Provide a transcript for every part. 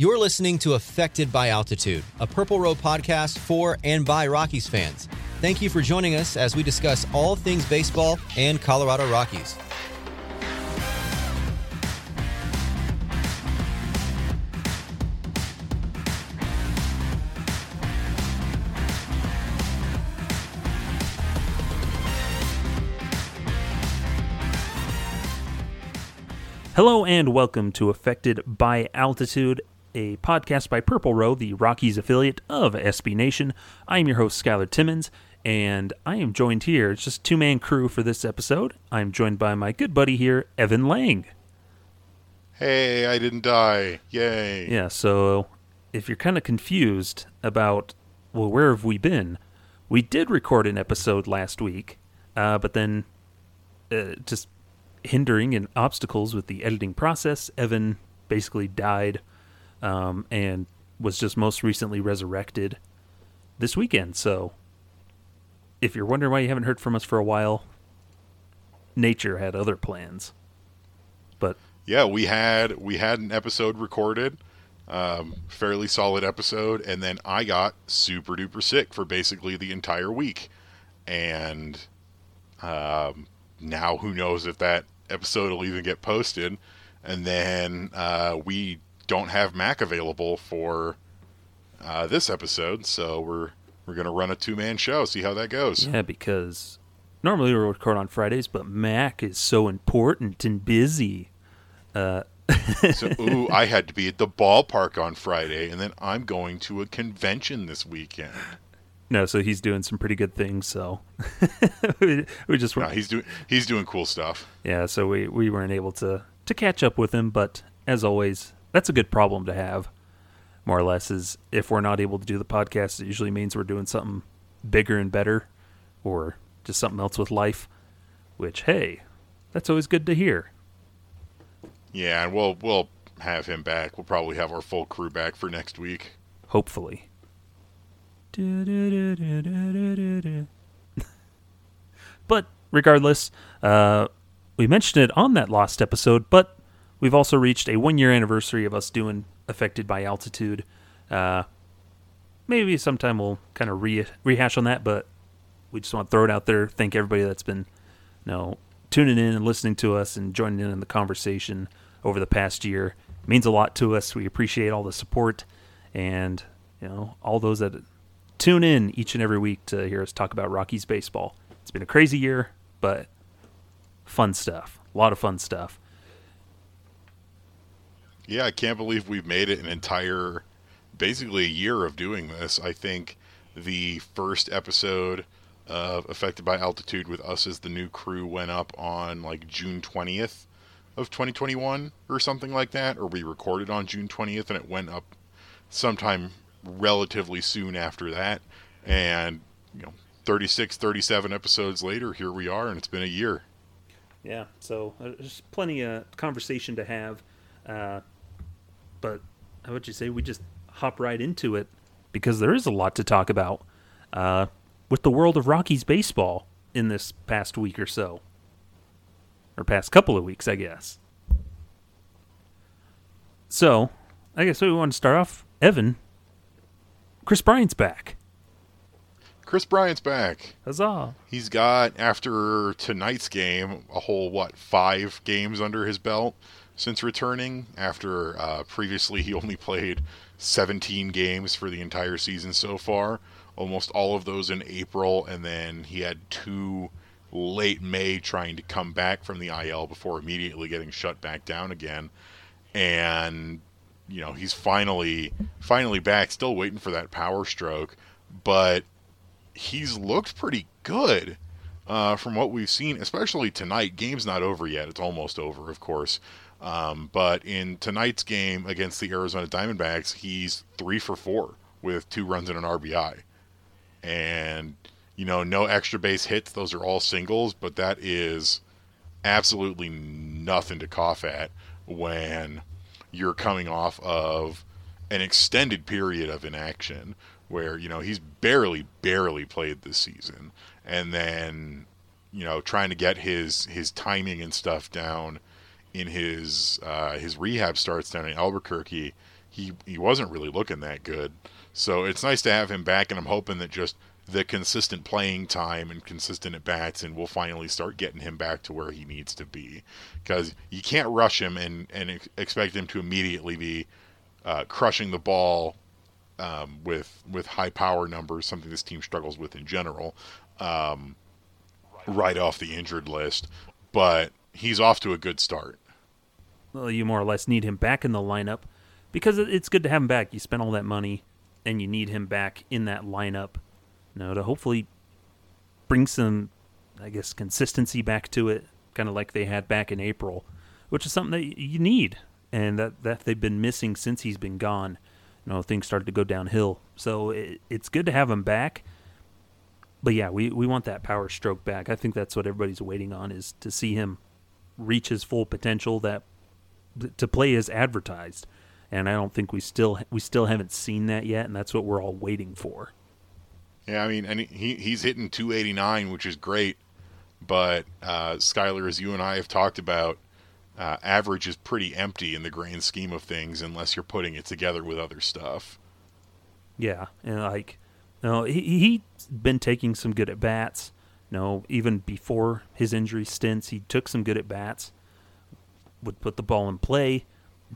You're listening to Affected by Altitude, a Purple Row podcast for and by Rockies fans. Thank you for joining us as we discuss all things baseball and Colorado Rockies. Hello and welcome to Affected by Altitude, a podcast by Purple Row, the Rockies affiliate of SB Nation. I am your host, Skylar Timmons, and I am joined here, it's just two man crew for this episode. I'm joined by my good buddy here, Evan Lang. Hey, I didn't die. Yay. Yeah, so if you're kind of confused about, well, where have we been? We did record an episode last week, uh, but then uh, just hindering and obstacles with the editing process, Evan basically died um, and was just most recently resurrected this weekend. So if you're wondering why you haven't heard from us for a while, nature had other plans. But Yeah, we had we had an episode recorded, um, fairly solid episode, and then I got super duper sick for basically the entire week, and um, now who knows if that episode will even get posted, and then uh, we don't have Mac available for uh, this episode, so we're we're gonna run a two man show, see how that goes. Yeah, because normally we record on Fridays, but Mac is so important and busy. Uh, so, ooh, I had to be at the ballpark on Friday, and then I'm going to a convention this weekend. no, so he's doing some pretty good things. So we, we just No, he's doing he's doing cool stuff. yeah, so we we weren't able to to catch up with him. But as always, that's a good problem to have. More or less, is if we're not able to do the podcast, it usually means we're doing something bigger and better, or just something else with life. Which, hey, that's always good to hear. Yeah, and we'll we'll have him back. We'll probably have our full crew back for next week. Hopefully. but regardless, uh, we mentioned it on that lost episode, but we've also reached a one year anniversary of us doing Affected by Altitude. Uh, maybe sometime we'll kind of re- rehash on that, but we just want to throw it out there. Thank everybody that's been, you know, tuning in and listening to us and joining in in the conversation over the past year. It means a lot to us. We appreciate all the support and you know all those that tune in each and every week to hear us talk about Rockies baseball. It's been a crazy year, but fun stuff. A lot of fun stuff. Yeah, I can't believe we've made it an entire, basically a year of doing this. I think the first episode of Affected by Altitude with us as the new crew went up on like June 20th of 2021 or something like that, or we recorded on June 20th and it went up sometime relatively soon after that. And, you know, 36, 37 episodes later, here we are, and it's been a year. Yeah, so uh, there's plenty of conversation to have. Uh, but how would you say we just hop right into it because there is a lot to talk about uh, with the world of Rockies baseball in this past week or so, or past couple of weeks, I guess. So, I guess we want to start off. Evan, Kris Bryant's back. Kris Bryant's back. Huzzah! He's got after tonight's game a whole what five games under his belt. Since returning. After uh, previously he only played 17 games for the entire season so far, almost all of those in April, and then he had two late May trying to come back from the IL before immediately getting shut back down again. And you know, he's finally finally back, still waiting for that power stroke, but he's looked pretty good. Uh, from what we've seen, especially tonight, game's not over yet. It's almost over, of course. Um, but in tonight's game against the Arizona Diamondbacks, he's three for four with two runs and an RBI. And, you know, no extra base hits. Those are all singles, but that is absolutely nothing to cough at when you're coming off of an extended period of inaction where, you know, he's barely, barely played this season. And then, you know, trying to get his his timing and stuff down in his uh, his rehab starts down in Albuquerque, he he wasn't really looking that good. So it's nice to have him back, and I'm hoping that just the consistent playing time and consistent at bats, and we'll finally start getting him back to where he needs to be. Because you can't rush him and and ex- expect him to immediately be uh, crushing the ball um, with with high power numbers, something this team struggles with in general, um, right off the injured list. But he's off to a good start. Well, you more or less need him back in the lineup because it's good to have him back. You spent all that money, and you need him back in that lineup. You know, to hopefully bring some, I guess, consistency back to it, kind of like they had back in April, which is something that you need, and that that they've been missing since he's been gone. You know, things started to go downhill, so it, it's good to have him back. But yeah, we, we want that power stroke back. I think that's what everybody's waiting on is to see him reach his full potential that to play as advertised and I don't think we still we still haven't seen that yet and that's what we're all waiting for. Yeah, I mean and he he's hitting 289 which is great but uh Skyler as you and I have talked about uh, average is pretty empty in the grand scheme of things unless you're putting it together with other stuff. Yeah, and like you know, he he's been taking some good at bats know, even before his injury stints, he took some good at bats, would put the ball in play,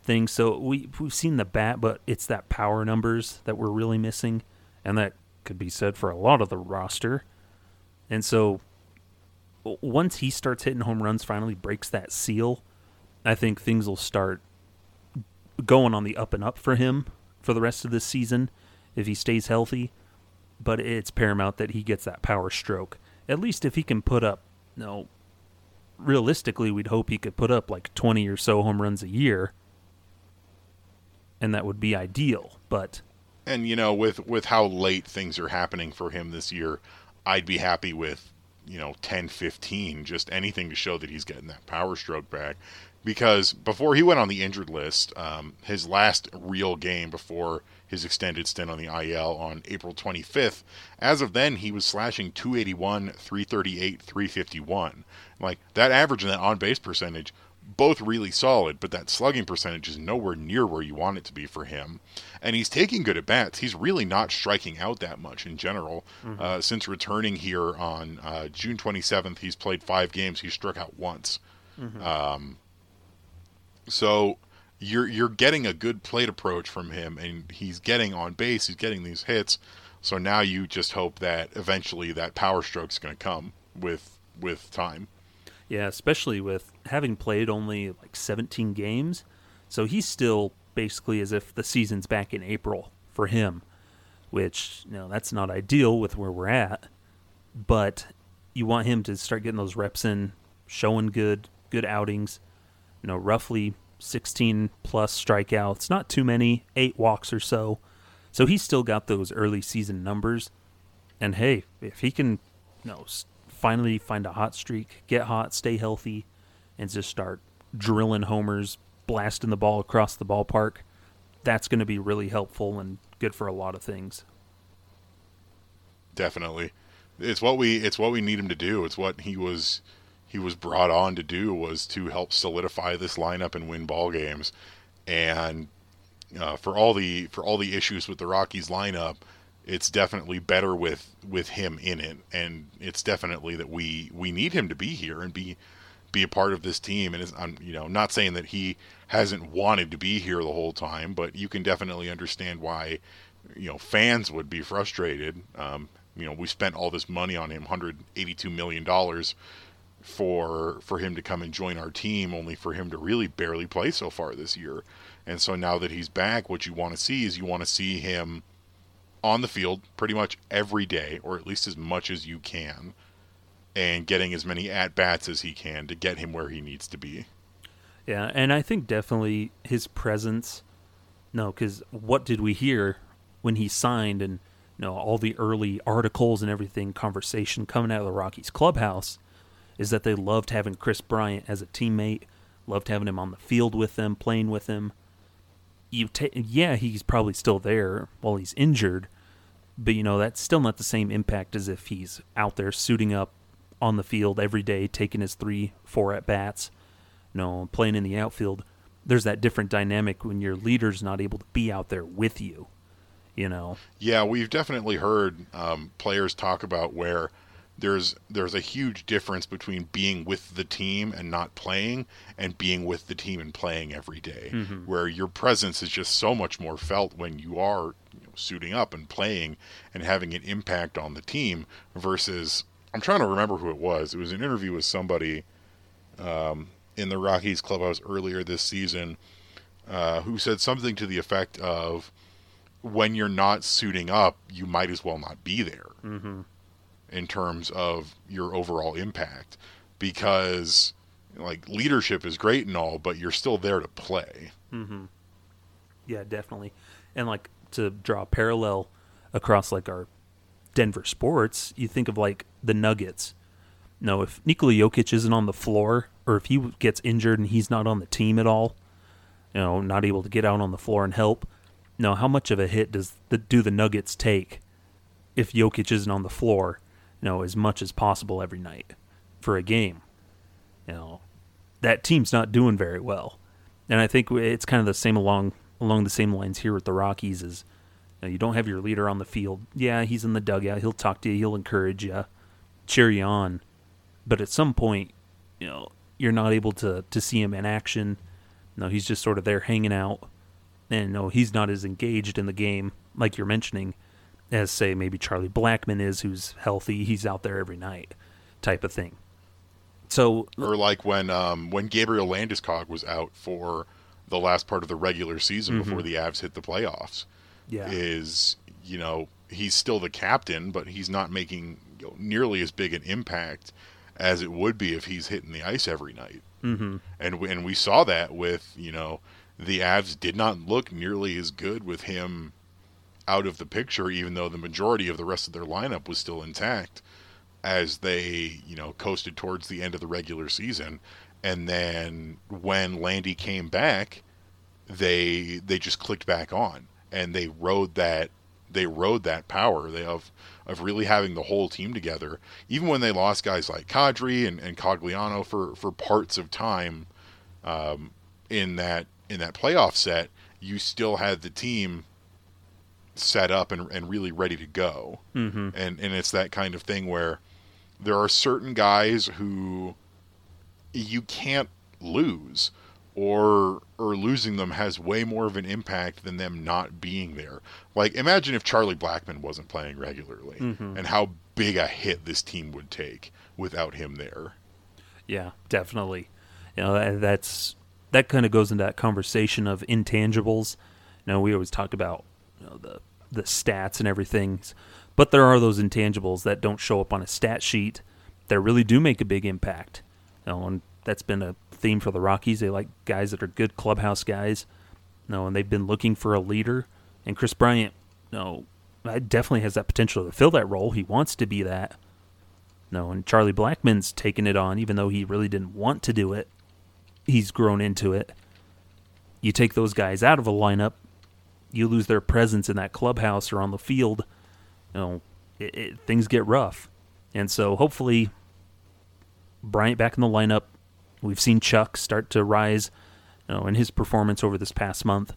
things. So we we've seen the bat, but it's that power numbers that we're really missing, and that could be said for a lot of the roster. And so once he starts hitting home runs, finally breaks that seal, I think things will start going on the up and up for him for the rest of this season if he stays healthy. But it's paramount that he gets that power stroke at least if he can put up, you know, realistically, we'd hope he could put up like 20 or so home runs a year, and that would be ideal. But and you know, with with how late things are happening for him this year, I'd be happy with you know 10, 15, just anything to show that he's getting that power stroke back. Because before he went on the injured list, um, his last real game before his extended stint on the IL on April 25th. As of then, he was slashing 281, 338, 351. Like that average and that on base percentage, both really solid, but that slugging percentage is nowhere near where you want it to be for him. And he's taking good at bats. He's really not striking out that much in general. Mm-hmm. Uh, since returning here on uh, June 27th, he's played five games. He struck out once. Mm-hmm. Um, so you're you're getting a good plate approach from him, and he's getting on base. He's getting these hits. So now you just hope that eventually that power stroke's going to come with with time. Yeah, especially with having played only like 17 games, so he's still basically as if the season's back in April for him, which you know that's not ideal with where we're at, but you want him to start getting those reps in, showing good good outings, you know, roughly 16 plus strikeouts, not too many, eight walks or so. So he's still got those early season numbers. And hey, if he can, you know, finally find a hot streak, get hot, stay healthy, and just start drilling homers, blasting the ball across the ballpark, that's going to be really helpful and good for a lot of things. Definitely, it's what we it's what we need him to do. It's what he was he was brought on to do was to help solidify this lineup and win ball games. And uh, for all the for all the issues with the Rockies lineup, it's definitely better with with him in it, and it's definitely that we we need him to be here and be be a part of this team. And I'm, you know, not saying that he hasn't wanted to be here the whole time, but you can definitely understand why, you know, fans would be frustrated. Um, you know, we spent all this money on him, 182 million dollars for for him to come and join our team, only for him to really barely play so far this year. And so now that he's back, what you want to see is you want to see him on the field pretty much every day, or at least as much as you can, and getting as many at bats as he can to get him where he needs to be. Yeah, and I think definitely his presence. No, because what did we hear when he signed, and you know all the early articles and everything, conversation coming out of the Rockies clubhouse, is that they loved having Kris Bryant as a teammate, loved having him on the field with them, playing with him. You ta- yeah, he's probably still there while he's injured, but you know that's still not the same impact as if he's out there suiting up on the field every day, taking his three, four at bats, you know, playing in the outfield. There's that different dynamic when your leader's not able to be out there with you, you know. Yeah, we've definitely heard um, players talk about where there's there's a huge difference between being with the team and not playing and being with the team and playing every day, Mhm. where your presence is just so much more felt when you are you know, suiting up and playing and having an impact on the team versus I'm trying to remember who it was. It was an interview with somebody um, in the Rockies clubhouse earlier this season uh, who said something to the effect of when you're not suiting up, you might as well not be there Mm-hmm. In terms of your overall impact because like leadership is great and all but you're still there to play Mm-hmm. Yeah, definitely. And like to draw a parallel across like our Denver sports, you think of like the Nuggets. No, if Nikola Jokic isn't on the floor, or if he gets injured and he's not on the team at all, you know, not able to get out on the floor and help. No, how much of a hit does the do the Nuggets take if Jokic isn't on the floor? You know, as much as possible every night for a game. You know, that team's not doing very well, and I think it's kind of the same along along the same lines here with the Rockies. Is you, know, you don't have your leader on the field. Yeah, he's in the dugout. He'll talk to you. He'll encourage you, cheer you on. But at some point, you know, you're not able to to see him in action. No, he's just sort of there hanging out, and no, he's not as engaged in the game like you're mentioning as say maybe Charlie Blackmon is, who's healthy. He's out there every night, type of thing. So or like when um, when Gabriel Landeskog was out for the last part of the regular season Mhm. before the Avs hit the playoffs Yeah. is you know he's still the captain but he's not making you know, nearly as big an impact as it would be if he's hitting the ice every night Mhm. and we, and we saw that with you know the Avs did not look nearly as good with him out of the picture, even though the majority of the rest of their lineup was still intact as they, you know, coasted towards the end of the regular season. And then when Landy came back, they they just clicked back on and they rode that they rode that power they of of really having the whole team together. Even when they lost guys like Kadri and, and Cogliano for, for parts of time um, in that in that playoff set, you still had the team set up and, and really ready to go. Mhm. And and it's that kind of thing where there are certain guys who you can't lose or or losing them has way more of an impact than them not being there. Like imagine if Charlie Blackmon wasn't playing regularly Mhm. and how big a hit this team would take without him there. Yeah, definitely. You know, that- that's that kind of goes into that conversation of intangibles. You know, we always talk about you know, the the stats and everything, but there are those intangibles that don't show up on a stat sheet that really do make a big impact. You know, and that's been a theme for the Rockies. They like guys that are good clubhouse guys. You know, and they've been looking for a leader. And Kris Bryant, you know, definitely has that potential to fill that role. He wants to be that. No, and Charlie Blackmon's taken it on, even though he really didn't want to do it. He's grown into it. You take those guys out of a lineup, you lose their presence in that clubhouse or on the field. You know, it, it, things get rough, and so hopefully, Bryant back in the lineup. We've seen Chuck start to rise, you know, in his performance over this past month.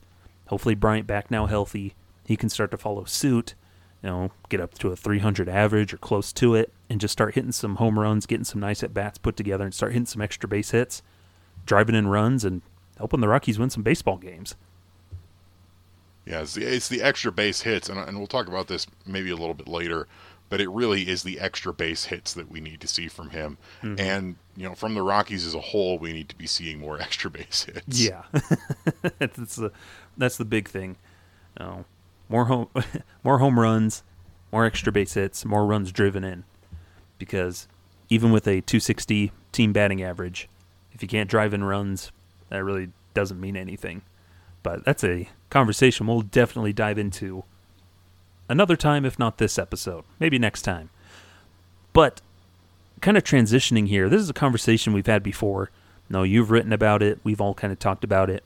Hopefully, Bryant back now healthy. He can start to follow suit. You know, get up to a 300 average or close to it and just start hitting some home runs, getting some nice at bats put together, and start hitting some extra base hits, driving in runs, and helping the Rockies win some baseball games. Yeah, it's the, it's the extra base hits, and, and we'll talk about this maybe a little bit later, but it really is the extra base hits that we need to see from him. Mhm. And, you know, from the Rockies as a whole, we need to be seeing more extra base hits. Yeah, that's the that's the big thing. Oh, more home more home runs, more extra base hits, more runs driven in. Because even with a 260 team batting average, if you can't drive in runs, that really doesn't mean anything. But that's a conversation we'll definitely dive into another time, if not this episode, maybe next time. But kind of transitioning here, this is a conversation we've had before. No, you've written about it. We've all kind of talked about it.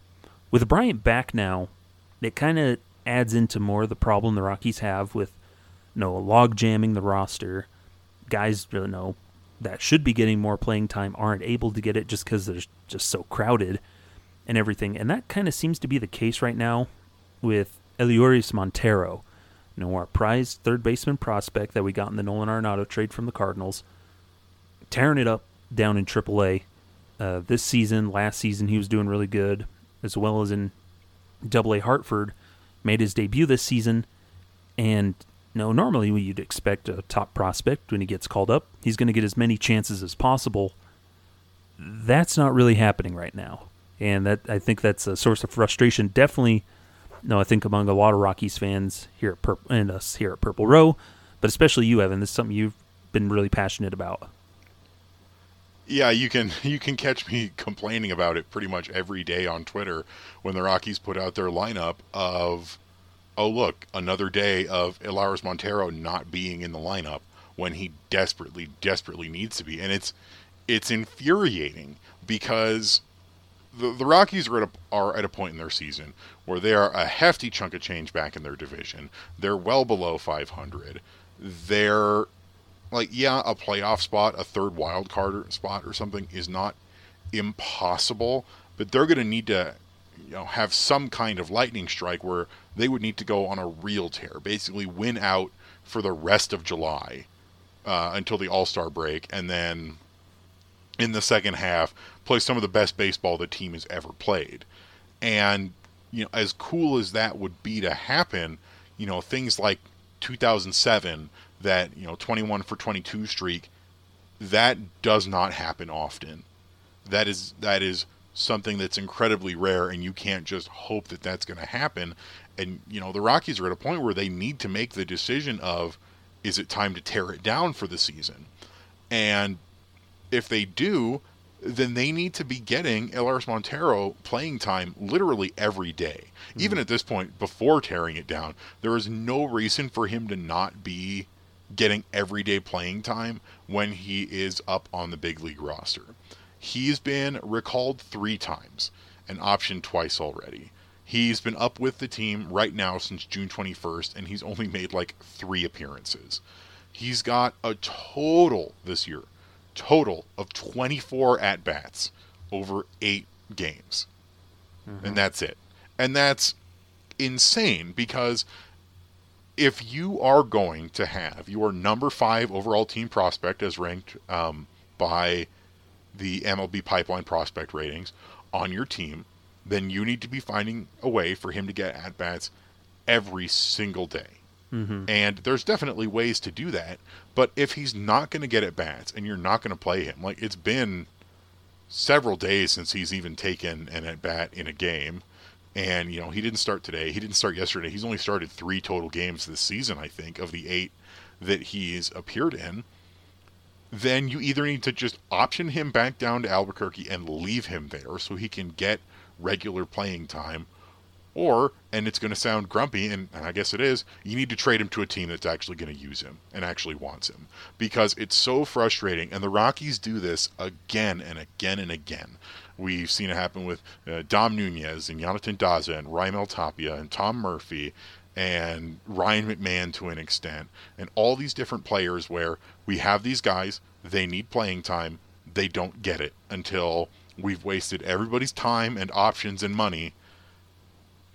With Bryant back now, it kind of adds into more of the problem the Rockies have with you know, log jamming the roster. Guys, you know, that should be getting more playing time aren't able to get it just because they're just so crowded and everything. And that kind of seems to be the case right now with Elehuris Montero, you know, our prized third baseman prospect that we got in the Nolan Arenado trade from the Cardinals, tearing it up down in AAA. Uh, this season, last season, he was doing really good, as well as in Double A Hartford. Made his debut this season, and you know, normally you'd expect a top prospect when he gets called up, he's going to get as many chances as possible. That's not really happening right now, and that I think that's a source of frustration. Definitely, no, I think among a lot of Rockies fans here at Pur- and us here at Purple Row, but especially you, Evan. This is something you've been really passionate about. Yeah, you can you can catch me complaining about it pretty much every day on Twitter when the Rockies put out their lineup of oh look, another day of Elehuris Montero not being in the lineup when he desperately desperately needs to be. And it's it's infuriating because the, the Rockies are at, a, are at a point in their season where they are a hefty chunk of change back in their division. They're well below 500. They're like yeah, a playoff spot, a third wild card spot or something is not impossible, but they're going to need to you know have some kind of lightning strike where they would need to go on a real tear, basically win out for the rest of July uh, until the All Star break, and then in the second half play some of the best baseball the team has ever played. And you know, as cool as that would be to happen, you know, things like 2007 that you know 21 for 22 streak that does not happen often. That is that is something that's incredibly rare and you can't just hope that that's going to happen. And you know the rockies are at a point where they need to make the decision of is it time to tear it down for the season? And if they do then they need to be getting Elehuris Montero playing time literally every day. Hmm. Even at this point, before tearing it down, there is no reason for him to not be getting everyday playing time when he is up on the big league roster. He's been recalled three times and optioned twice already. He's been up with the team right now since June 21st, and he's only made like three appearances. He's got a total this year, total of 24 at bats over eight games. And that's it. And that's insane because if you are going to have your number five overall team prospect as ranked um, by the MLB pipeline prospect ratings on your team, then you need to be finding a way for him to get at bats every single day. Mm-hmm. And there's definitely ways to do that. But if he's not going to get at bats and you're not going to play him, like it's been several days since he's even taken an at bat in a game. And, you know, he didn't start today. He didn't start yesterday. He's only started three total games this season, I think, of the eight that he's appeared in. Then you either need to just option him back down to Albuquerque and leave him there so he can get regular playing time. Or, and it's going to sound grumpy, and, and I guess it is, you need to trade him to a team that's actually going to use him and actually wants him. Because it's so frustrating, and the Rockies do this again and again and again. We've seen it happen with uh, Dom Nunez and Jonathan Daza and Raimel Tapia and Tom Murphy and Ryan McMahon to an extent, and all these different players where we have these guys, they need playing time, they don't get it until we've wasted everybody's time and options and money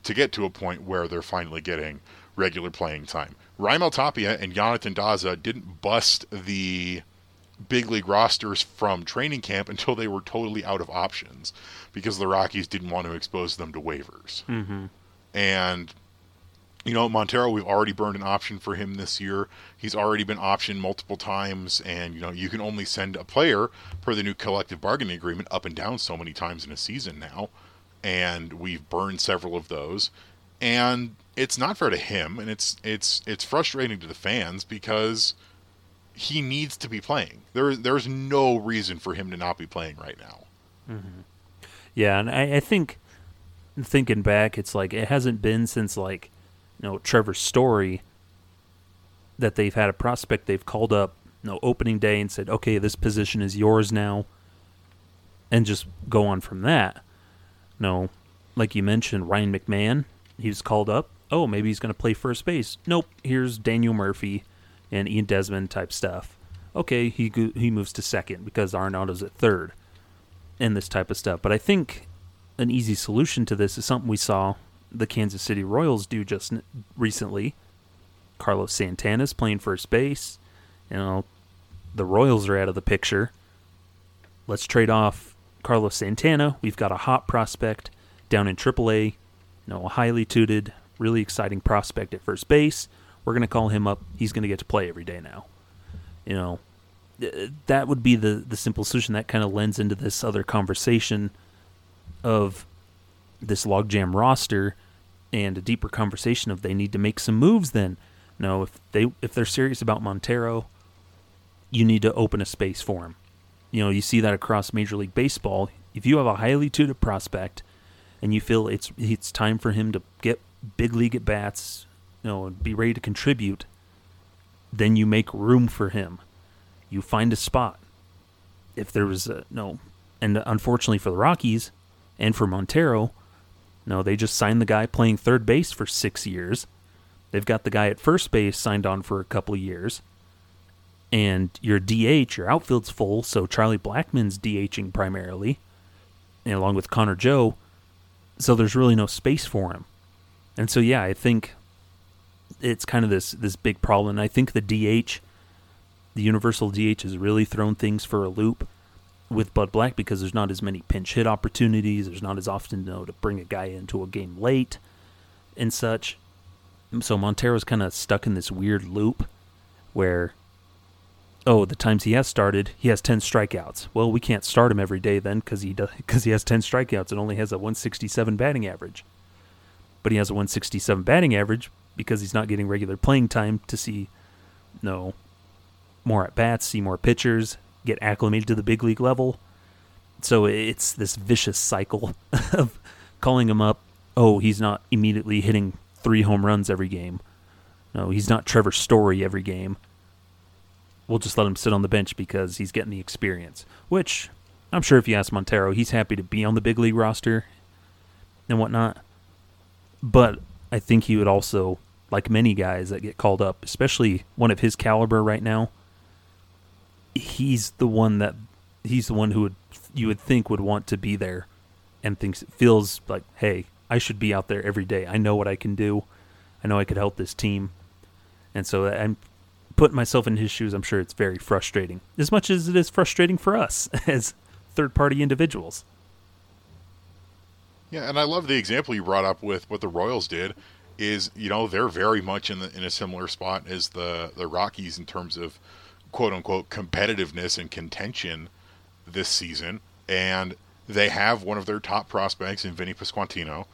to get to a point where they're finally getting regular playing time. Raimel Tapia and Jonathan Daza didn't bust the big league rosters from training camp until they were totally out of options because the Rockies didn't want to expose them to waivers. Mm-hmm. And you know, Montero, we've already burned an option for him this year. He's already been optioned multiple times, and you know, you can only send a player per the new collective bargaining agreement up and down so many times in a season now, and we've burned several of those. And it's not fair to him, and it's it's it's frustrating to the fans because he needs to be playing. There there's no reason for him to not be playing right now. Mm-hmm. Yeah, and I, I think thinking back, it's like it hasn't been since like you know Trevor Story that they've had a prospect they've called up you know opening day and said okay this position is yours now and just go on from that no like you mentioned Ryan McMahon he was called up oh maybe he's going to play first base nope here's Daniel Murphy and Ian Desmond type stuff okay he he moves to second because Arenado's at third and this type of stuff but I think an easy solution to this is something we saw the Kansas City Royals do just recently. Carlos Santana's playing first base. You know, the Royals are out of the picture. Let's trade off Carlos Santana. We've got a hot prospect down in AAA. You know, a highly tutored, really exciting prospect at first base. We're going to call him up. He's going to get to play every day now. You know, that would be the the simple solution. That kind of lends into this other conversation of this logjam roster and a deeper conversation of they need to make some moves then. No, if they if they're serious about Montero, you need to open a space for him. You know, you see that across Major League Baseball. If you have a highly tutored prospect and you feel it's it's time for him to get big league at bats, you know, and be ready to contribute, then you make room for him. You find a spot. If there was a no, and unfortunately for the Rockies and for Montero, no, they just signed the guy playing third base for six years. They've got the guy at first base signed on for a couple years. And your DH, your outfield's full, so Charlie Blackmon's DHing primarily, and along with Connor Joe. So there's really no space for him. And so yeah, I think it's kind of this this big problem. And I think the DH, the universal DH, has really thrown things for a loop with Bud Black because there's not as many pinch hit opportunities. There's not as often you know, to bring a guy into a game late and such. So Montero's kind of stuck in this weird loop where, oh, the times he has started, he has 10 strikeouts. Well, we can't start him every day then because he, cause he has 10 strikeouts and only has a 167 batting average. But he has a 167 batting average because he's not getting regular playing time to see, no, more at bats, see more pitchers, get acclimated to the big league level. So it's this vicious cycle of calling him up. Oh, he's not immediately hitting three home runs every game. No, he's not Trevor Story every game. We'll just let him sit on the bench because he's getting the experience. Which I'm sure if you ask Montero, he's happy to be on the big league roster and whatnot. But I think he would also, like many guys that get called up, especially one of his caliber right now, he's the one that he's the one who would you would think would want to be there and thinks feels like hey I should be out there every day I know what I can do I know I could help this team and so I'm putting myself in his shoes I'm sure it's very frustrating as much as it is frustrating for us as third party individuals yeah and I love the example you brought up with what the Royals did is you know they're very much in the in a similar spot as the the Rockies in terms of quote unquote competitiveness and contention this season. And they have one of their top prospects in Vinny Pasquantino,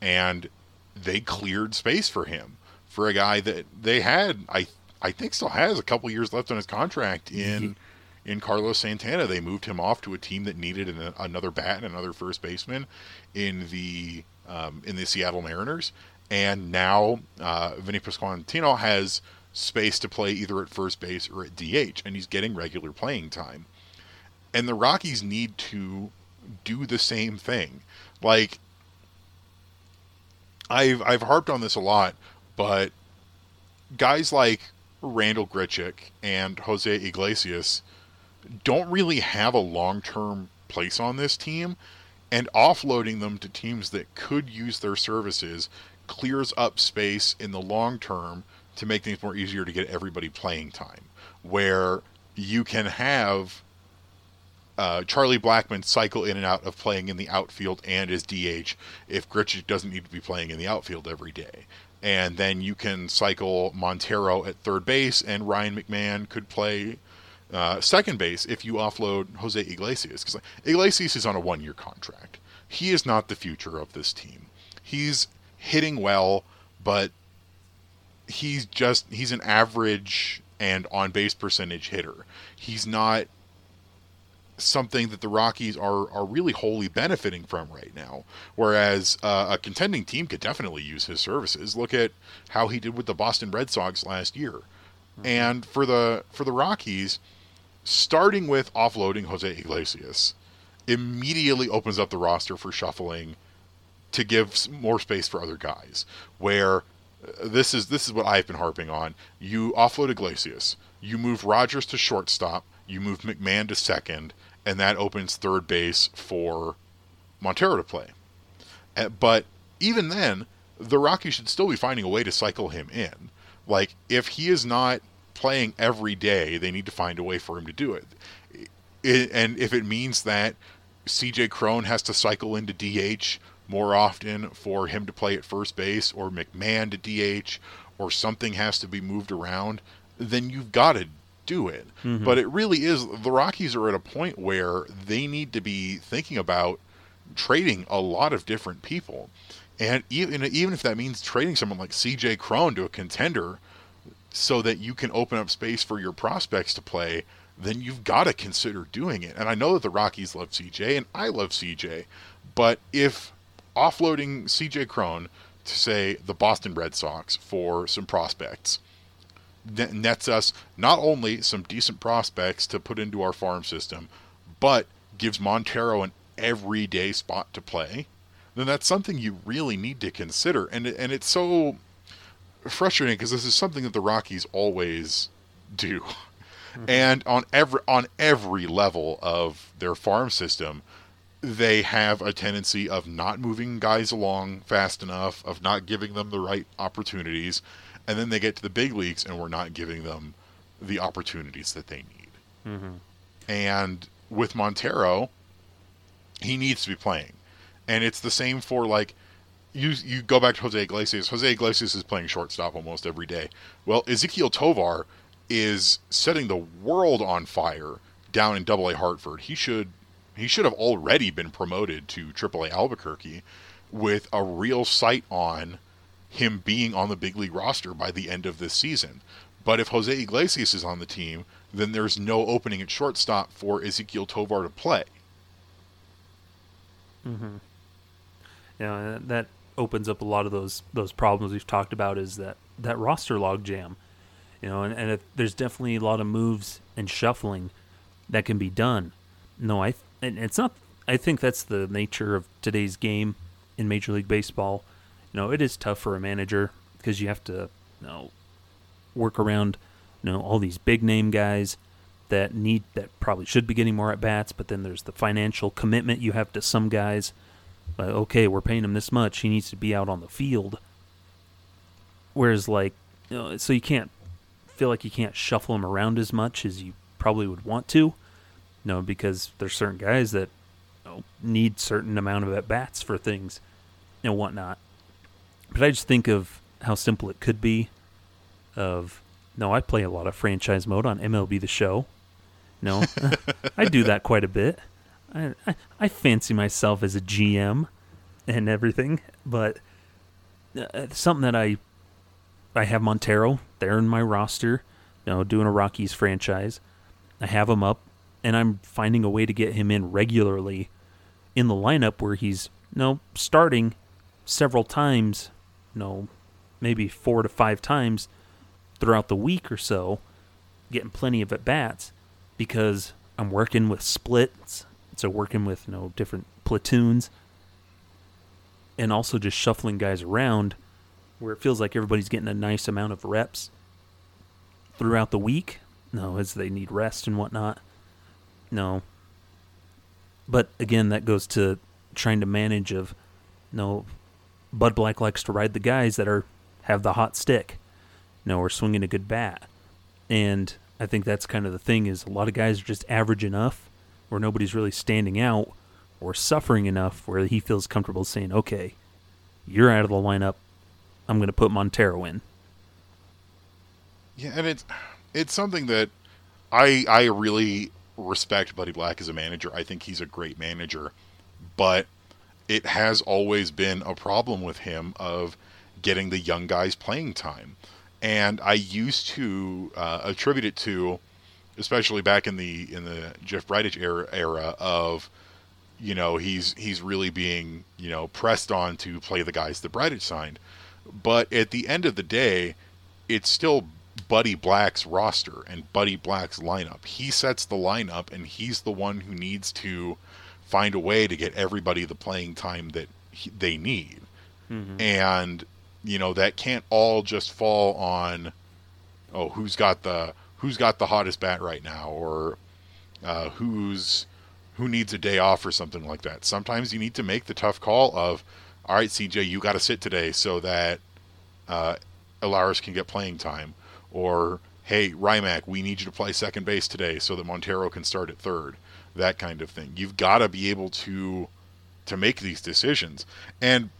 and they cleared space for him for a guy that they had, I I think, still has a couple years left on his contract in in Carlos Santana. They moved him off to a team that needed an, another bat and another first baseman in the um, in the Seattle Mariners, and now uh, Vinny Pasquantino has space to play either at first base or at DH, and he's getting regular playing time. And the Rockies need to do the same thing. Like I've I've harped on this a lot, but guys like Randal Grichuk and Jose Iglesias don't really have a long-term place on this team and offloading them to teams that could use their services clears up space in the long term to make things more easier to get everybody playing time. Where you can have uh, Charlie Blackmon cycle in and out of playing in the outfield and as DH if Grichuk doesn't need to be playing in the outfield every day. And then you can cycle Montero at third base, and Ryan McMahon could play uh, second base if you offload Jose Iglesias. Because Iglesias is on a one year contract. He is not the future of this team. He's hitting well, but he's just, he's an average and on base percentage hitter. He's not something that the Rockies are are really wholly benefiting from right now. Whereas uh, a contending team could definitely use his services. Look at how he did with the Boston Red Sox last year. Mm-hmm. And for the for the Rockies, starting with offloading Jose Iglesias immediately opens up the roster for shuffling to give more space for other guys. Where uh, this is this is what I've been harping on. You offload Iglesias, you move Rodgers to shortstop, you move McMahon to second, and that opens third base for Montero to play. Uh, but even then, the Rockies should still be finding a way to cycle him in. Like, if he is not playing every day, they need to find a way for him to do it. it and if it means that CJ Cron has to cycle into DH more often for him to play at first base, or McMahon to DH, or something has to be moved around, then you've got to do it. Mm-hmm. But it really is the Rockies are at a point where they need to be thinking about trading a lot of different people. And even even if that means trading someone like CJ Cron to a contender so that you can open up space for your prospects to play, then you've got to consider doing it. And I know that the Rockies love CJ and I love CJ, but if offloading CJ Cron to say the Boston Red Sox for some prospects nets us not only some decent prospects to put into our farm system, but gives Montero an everyday spot to play, then that's something you really need to consider. And and it's so frustrating because this is something that the Rockies always do. Mm-hmm. And on every on every level of their farm system, they have a tendency of not moving guys along fast enough, of not giving them the right opportunities, and then they get to the big leagues and we're not giving them the opportunities that they need. Mm-hmm. And with Montero, he needs to be playing, and it's the same for like you. You go back to Jose Iglesias. Jose Iglesias is playing shortstop almost every day. Well, Ezequiel Tovar is setting the world on fire down in Double A Hartford. He should he should have already been promoted to Triple A Albuquerque with a real sight on him being on the big league roster by the end of this season. But if Jose Iglesias is on the team, then there's no opening at shortstop for Ezequiel Tovar to play. Mm-hmm. Yeah, that opens up a lot of those those problems we've talked about. Is that that roster log jam? You know, and, and if, there's definitely a lot of moves and shuffling that can be done. No, I and it's not. I think that's the nature of today's game in Major League Baseball you know, it is tough for a manager because you have to, you know, work around, you know, all these big name guys that need that probably should be getting more at bats, but then there's the financial commitment you have to some guys. Like, okay, we're paying him this much; he needs to be out on the field. Whereas, like, you know, so you can't feel like you can't shuffle him around as much as you probably would want to. Know, because there's certain guys that you know, need certain amount of at bats for things and whatnot. But I just think of how simple it could be. Of no, I play a lot of franchise mode on MLB The Show. No, I do that quite a bit. I, I, I fancy myself as a GM and everything, but uh, something that I I have Montero there in my roster, you know, doing a Rockies franchise. I have him up, and I'm finding a way to get him in regularly in the lineup where he's you know starting several times know, maybe four to five times throughout the week or so, getting plenty of at bats because I'm working with splits, so working with you know different platoons, and also just shuffling guys around where it feels like everybody's getting a nice amount of reps throughout the week. No, as they need rest and whatnot. No. But again, that goes to trying to manage of, you know, Bud Black likes to ride the guys that are have the hot stick, you know, or swinging a good bat, and I think that's kind of the thing is a lot of guys are just average enough where nobody's really standing out or suffering enough where he feels comfortable saying, okay, you're out of the lineup. I'm going to put Montero in. Yeah, and it's it's something that I I really respect Buddy Black as a manager. I think he's a great manager, but it has always been a problem with him of getting the young guys playing time. And I used to uh, attribute it to, especially back in the in the Jeff Bridich era, era of, you know, he's he's really being you know pressed on to play the guys that Bridich signed. But at the end of the day, it's still Buddy Black's roster and Buddy Black's lineup. He sets the lineup, and he's the one who needs to find a way to get everybody the playing time that he, they need. Mm-hmm. And you know that can't all just fall on oh who's got the who's got the hottest bat right now or uh, who's who needs a day off or something like that. Sometimes you need to make the tough call of all right, CJ, you got to sit today so that uh, Elehuris can get playing time or hey, Rymac, we need you to play second base today so that Montero can start at third. That kind of thing. You've got to be able to to make these decisions. And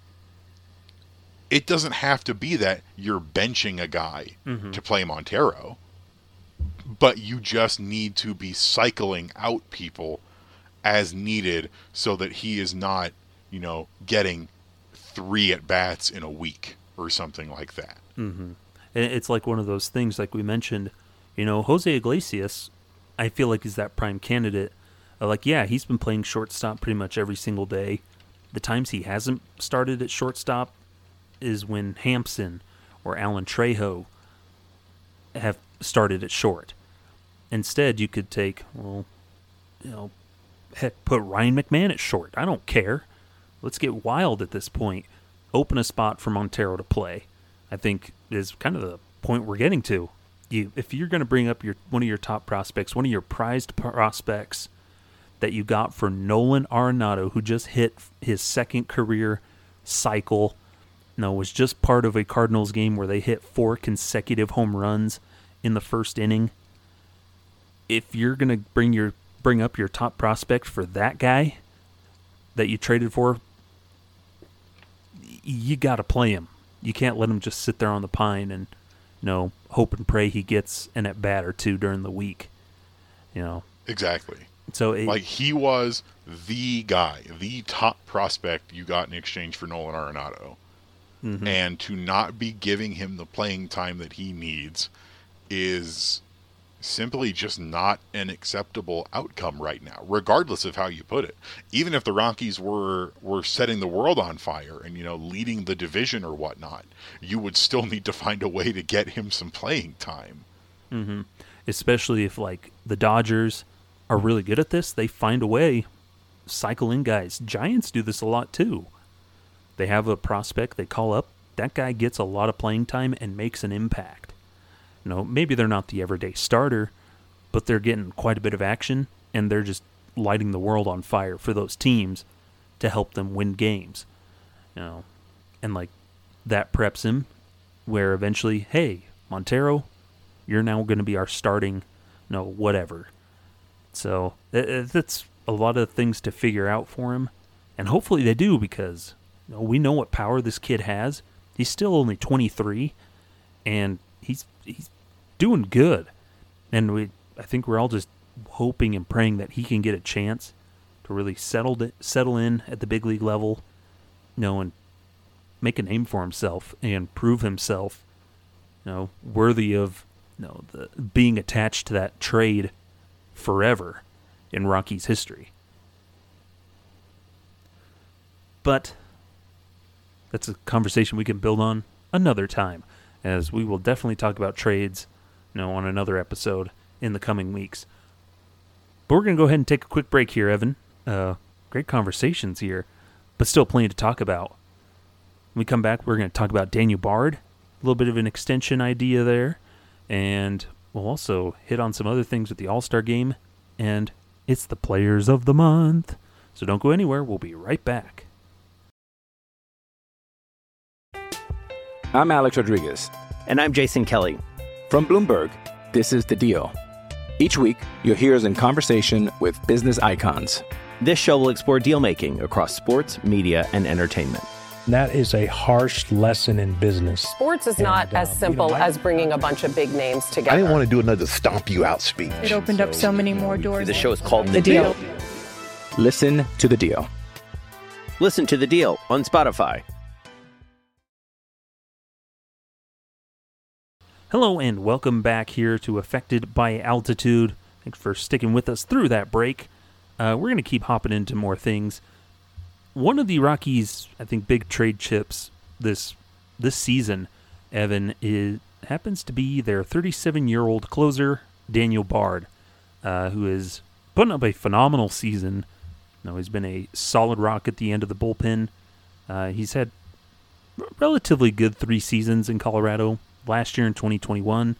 it doesn't have to be that you're benching a guy mm-hmm. to play Montero, but you just need to be cycling out people as needed so that he is not, you know, getting three at bats in a week or something like that. Mm-hmm it's like one of those things, like we mentioned, you know, Jose Iglesias, I feel like he's that prime candidate. Uh, like, yeah, he's been playing shortstop pretty much every single day. The times he hasn't started at shortstop is when Hampson or Alan Trejo have started at short. Instead, you could take, well, you know, heck, put Ryan McMahon at short. I don't care. Let's get wild at this point. Open a spot for Montero to play. I think is kind of the point we're getting to. You, if you're going to bring up your one of your top prospects, one of your prized prospects that you got for Nolan Arenado, who just hit his second career cycle, no, was just part of a Cardinals game where they hit four consecutive home runs in the first inning. If you're to bring your bring up your top prospect for that guy that you traded for, you got to play him you can't let him just sit there on the pine and you know hope and pray he gets an at bat or two during the week. You know exactly. So it, like he was the guy, the top prospect you got in exchange for Nolan Arenado, mm-hmm. and to not be giving him the playing time that he needs is simply just not an acceptable outcome right now, regardless of how you put it. Even if the Rockies were were setting the world on fire and you know leading the division or whatnot, you would still need to find a way to get him some playing time. Mm-hmm. Especially if like the Dodgers are really good at this, they find a way cycle in guys. Giants do this a lot too. They have a prospect they call up. That guy gets a lot of playing time and makes an impact. You know, maybe they're not the everyday starter, but they're getting quite a bit of action and they're just lighting the world on fire for those teams to help them win games. You know, and like that preps him where eventually, hey, Montero, you're now going to be our starting, you know, whatever. So uh, uh, that's a lot of things to figure out for him, and hopefully they do because you know, we know what power this kid has. He's still only 23, and he's he's doing good, and we I think we're all just hoping and praying that he can get a chance to really settle it, settle in at the big league level, you know, and make a name for himself and prove himself, you know, worthy of you know the being attached to that trade forever in Rockies history. But that's a conversation we can build on another time, as we will definitely talk about trades you know, on another episode in the coming weeks. But we're going to go ahead and take a quick break here, Evan. Uh, great conversations here, but still plenty to talk about. When we come back, we're going to talk about Daniel Bard, a little bit of an extension idea there, and we'll also hit on some other things with the All Star game, and it's the Players of the Month. So don't go anywhere. We'll be right back. I'm Alex Rodriguez. And I'm Jason Kelly. From Bloomberg, this is The Deal. Each week, you'll hear us in conversation with business icons. This show will explore deal making across sports, media, and entertainment. That is a harsh lesson in business. Sports is not And, uh, as you know, simple I- as bringing a bunch of big names together. I didn't want to do another stomp you out speech. It opened up so many more doors. The show is called The Deal. Listen to The Deal. Listen to the deal on Spotify. Hello and welcome back here to Affected by Altitude. Thanks for sticking with us through that break. Uh, we're going to keep hopping into more things. One of the Rockies, I think, big trade chips this this season, Evan, is happens to be their 37 year old closer Daniel Bard, uh, who is putting up a phenomenal season. No, he's been a solid rock at the end of the bullpen. Uh, he's had relatively good three seasons in Colorado. Last year in 2021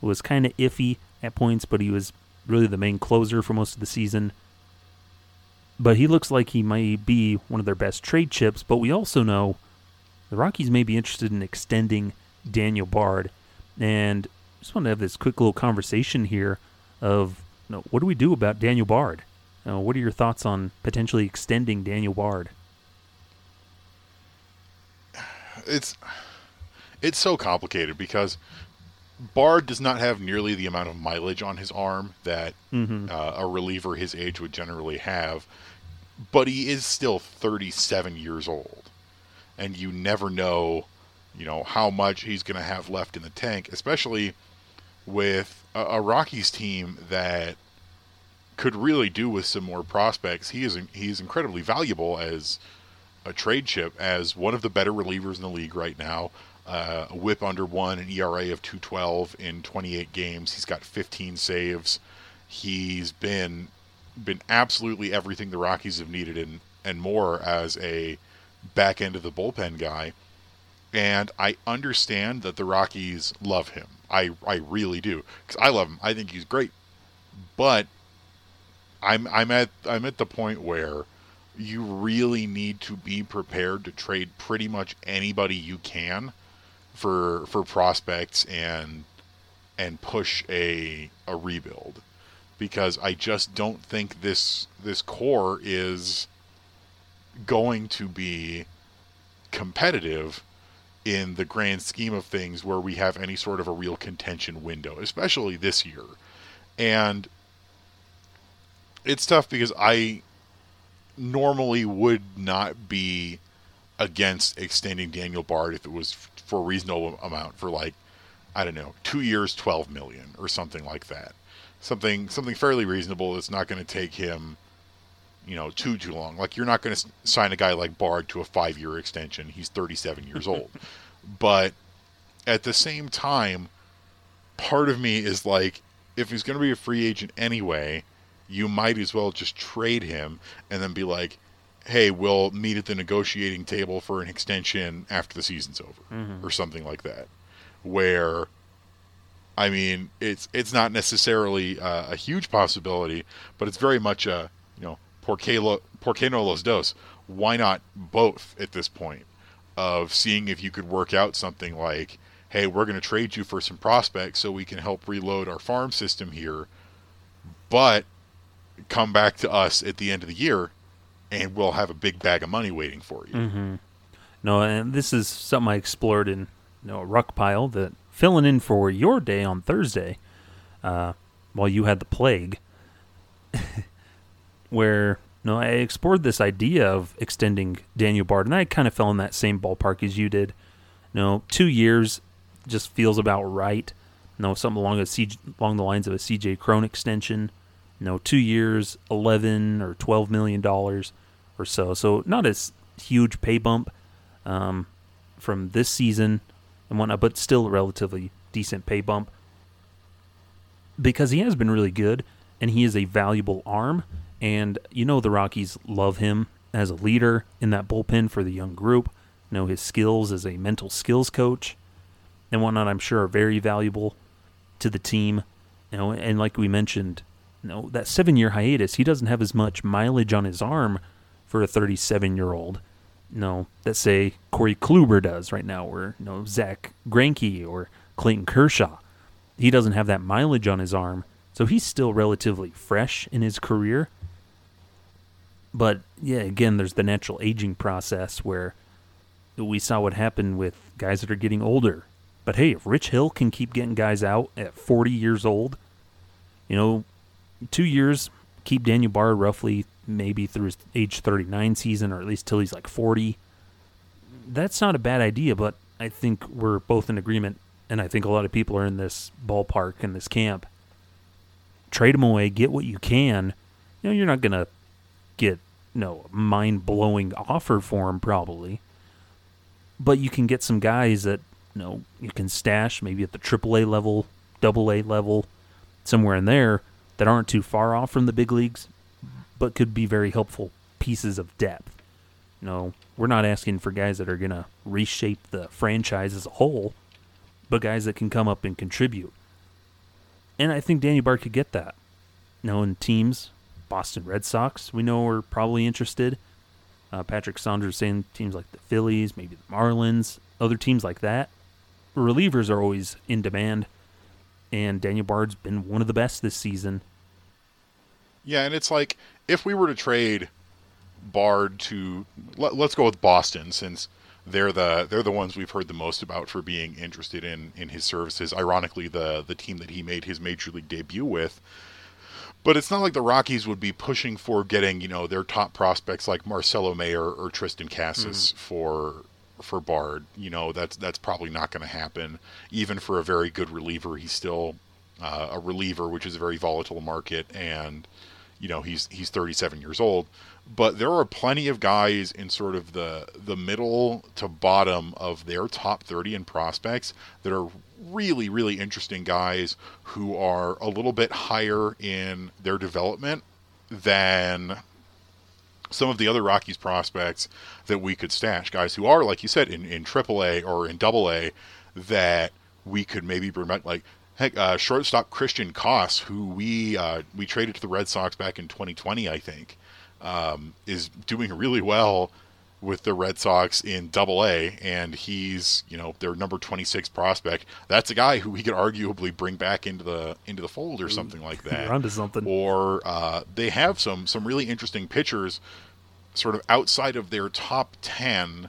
was kind of iffy at points, but he was really the main closer for most of the season. But he looks like he might be one of their best trade chips. But we also know the Rockies may be interested in extending Daniel Bard. And just want to have this quick little conversation here of you know, what do we do about Daniel Bard? You know, what are your thoughts on potentially extending Daniel Bard? It's it's so complicated because Bard does not have nearly the amount of mileage on his arm that uh, a reliever his age would generally have, but he is still 37 years old, and you never know, you know, how much he's going to have left in the tank, especially with a, a Rockies team that could really do with some more prospects. He is he's incredibly valuable as a trade chip as one of the better relievers in the league right now. Uh, a whip under one, an ERA of 212 in 28 games. He's got 15 saves. He's been been absolutely everything the Rockies have needed and and more as a back end of the bullpen guy. And I understand that the Rockies love him. I I really do because I love him. I think he's great. But I'm I'm at I'm at the point where you really need to be prepared to trade pretty much anybody you can for for prospects and and push a a rebuild because I just don't think this this core is going to be competitive in the grand scheme of things where we have any sort of a real contention window, especially this year. And it's tough because I normally would not be against extending Daniel Bard if it was for a reasonable amount for like I don't know, 2 years 12 million or something like that. Something something fairly reasonable that's not going to take him you know, too too long. Like you're not going to sign a guy like Bard to a 5-year extension. He's 37 years old. But at the same time, part of me is like if he's going to be a free agent anyway, you might as well just trade him and then be like, hey, we'll meet at the negotiating table for an extension after the season's over or something like that. Where, I mean, it's it's not necessarily uh, a huge possibility, but it's very much a, you know, por qué, lo, por qué no los dos? Why not both at this point? Of seeing if you could work out something like, hey, we're going to trade you for some prospects so we can help reload our farm system here, but come back to us at the end of the year and we'll have a big bag of money waiting for you. Mm-hmm. No, and this is something I explored in you know, a ruck pile that filling in for your day on Thursday, uh, while you had the plague, where you know, I explored this idea of extending Daniel Bard, and I kind of fell in that same ballpark as you did. You know, two years just feels about right. You know, something along a C- along the lines of a CJ Cron extension. You know, two years, eleven or twelve million dollars or so. So not as huge pay bump um, from this season and whatnot, but still a relatively decent pay bump because he has been really good and he is a valuable arm. And you know the Rockies love him as a leader in that bullpen for the young group. You know his skills as a mental skills coach and whatnot. I'm sure are very valuable to the team. You know, and like we mentioned, you know that seven year hiatus, he doesn't have as much mileage on his arm for a 37 year old. No, that say Corey Kluber does right now, or you know Zack Greinke or Clayton Kershaw. He doesn't have that mileage on his arm, so he's still relatively fresh in his career. But yeah, again, there's the natural aging process where we saw what happened with guys that are getting older. But hey, if Rich Hill can keep getting guys out at 40 years old, you know, two years, keep Daniel Bard roughly maybe through his age 39 season or at least till he's like 40. That's not a bad idea, but I think we're both in agreement, and I think a lot of people are in this ballpark in this camp. Trade him away, get what you can. You know, you're not gonna get you know mind blowing offer for him probably, but you can get some guys that you know you can stash maybe at the AAA level, Double A level, somewhere in there that aren't too far off from the big leagues, but could be very helpful pieces of depth. You know, we're not asking for guys that are going to reshape the franchise as a whole, but guys that can come up and contribute. And I think Danny Bard could get that. You know, in teams, Boston Red Sox, we know are probably interested. Uh, Patrick Saunders saying teams like the Phillies, maybe the Marlins, other teams like that. Relievers are always in demand, and Daniel Bard's been one of the best this season. Yeah, and it's like if we were to trade Bard to let, us go with Boston since they're the they're the ones we've heard the most about for being interested in in his services. Ironically, the the team that he made his major league debut with. But it's not like the Rockies would be pushing for getting, you know, their top prospects like Marcelo Mayer or Triston Casas mm-hmm. for for Bard. You know, that's that's probably not going to happen. Even for a very good reliever, he's still uh, a reliever, which is a very volatile market, and you know he's he's 37 years old but there are plenty of guys in sort of the the middle to bottom of their top 30 in prospects that are really really interesting guys who are a little bit higher in their development than some of the other Rockies prospects that we could stash. Guys who are like you said in in AAA or in AA that we could maybe bring back like heck uh, shortstop Christian Koss who we uh, we traded to the Red Sox back in 2020 I think um, is doing really well with the Red Sox in Double A, and he's you know their number 26 prospect. That's a guy who we could arguably bring back into the into the fold or something like that. onto something. Or uh, they have some some really interesting pitchers, sort of outside of their top 10,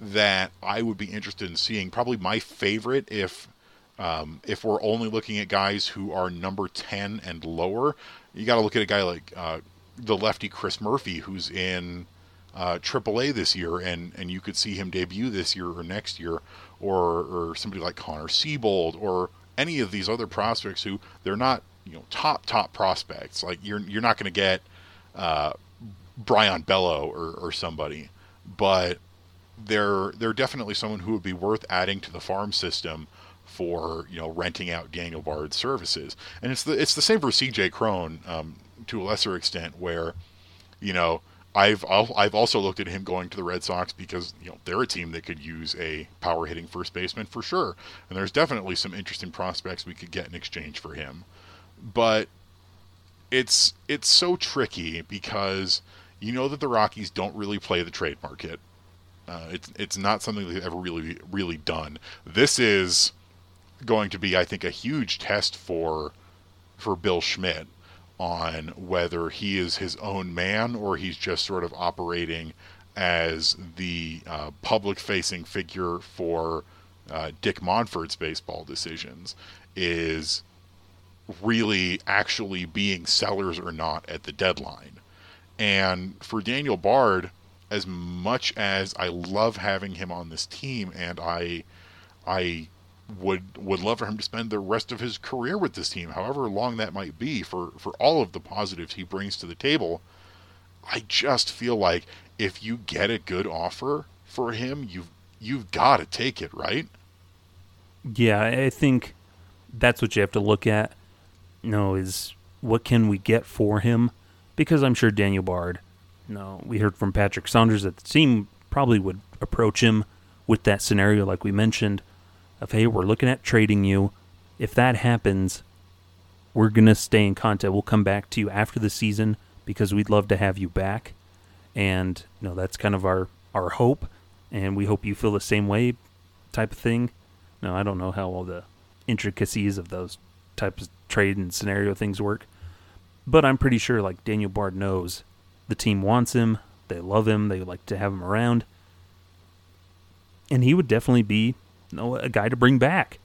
that I would be interested in seeing. Probably my favorite if. Um, if we're only looking at guys who are number 10 and lower, you got to look at a guy like uh, the lefty Chris Murphy, who's in uh, AAA this year, and and you could see him debut this year or next year, or or somebody like Connor Seabold, or any of these other prospects who they're not you know top top prospects. Like you're you're not going to get uh, Brayan Bello or or somebody, but they're they're definitely someone who would be worth adding to the farm system for you know renting out Daniel Bard's services. And it's the it's the same for C.J. Cron. Um, to a lesser extent where, you know, I've I've also looked at him going to the Red Sox because you know they're a team that could use a power hitting first baseman for sure, and there's definitely some interesting prospects we could get in exchange for him, but it's it's so tricky because you know that the Rockies don't really play the trade market. Uh, it's it's not something they've ever really really done. This is going to be, I think, a huge test for for Bill Schmidt on whether he is his own man or he's just sort of operating as the uh, public facing figure for uh, Dick Monfort's baseball decisions is really actually being sellers or not at the deadline. And for Daniel Bard, as much as I love having him on this team and I I would would love for him to spend the rest of his career with this team, however long that might be, for for all of the positives he brings to the table. I just feel like if you get a good offer for him, you've you've got to take it, right? Yeah, I think that's what you have to look at. You know, is what can we get for him? Because I'm sure Daniel Bard. You no, know, we heard from Patrick Saunders that the team probably would approach him with that scenario, like we mentioned of hey, we're looking at trading you. If that happens, we're gonna stay in contact. We'll come back to you after the season because we'd love to have you back. and you know that's kind of our our hope, and we hope you feel the same way, type of thing. No, I don't know how all the intricacies of those types of trade and scenario things work, but I'm pretty sure like Daniel Bard knows the team wants him, they love him, they like to have him around, and he would definitely be know, a guy to bring back.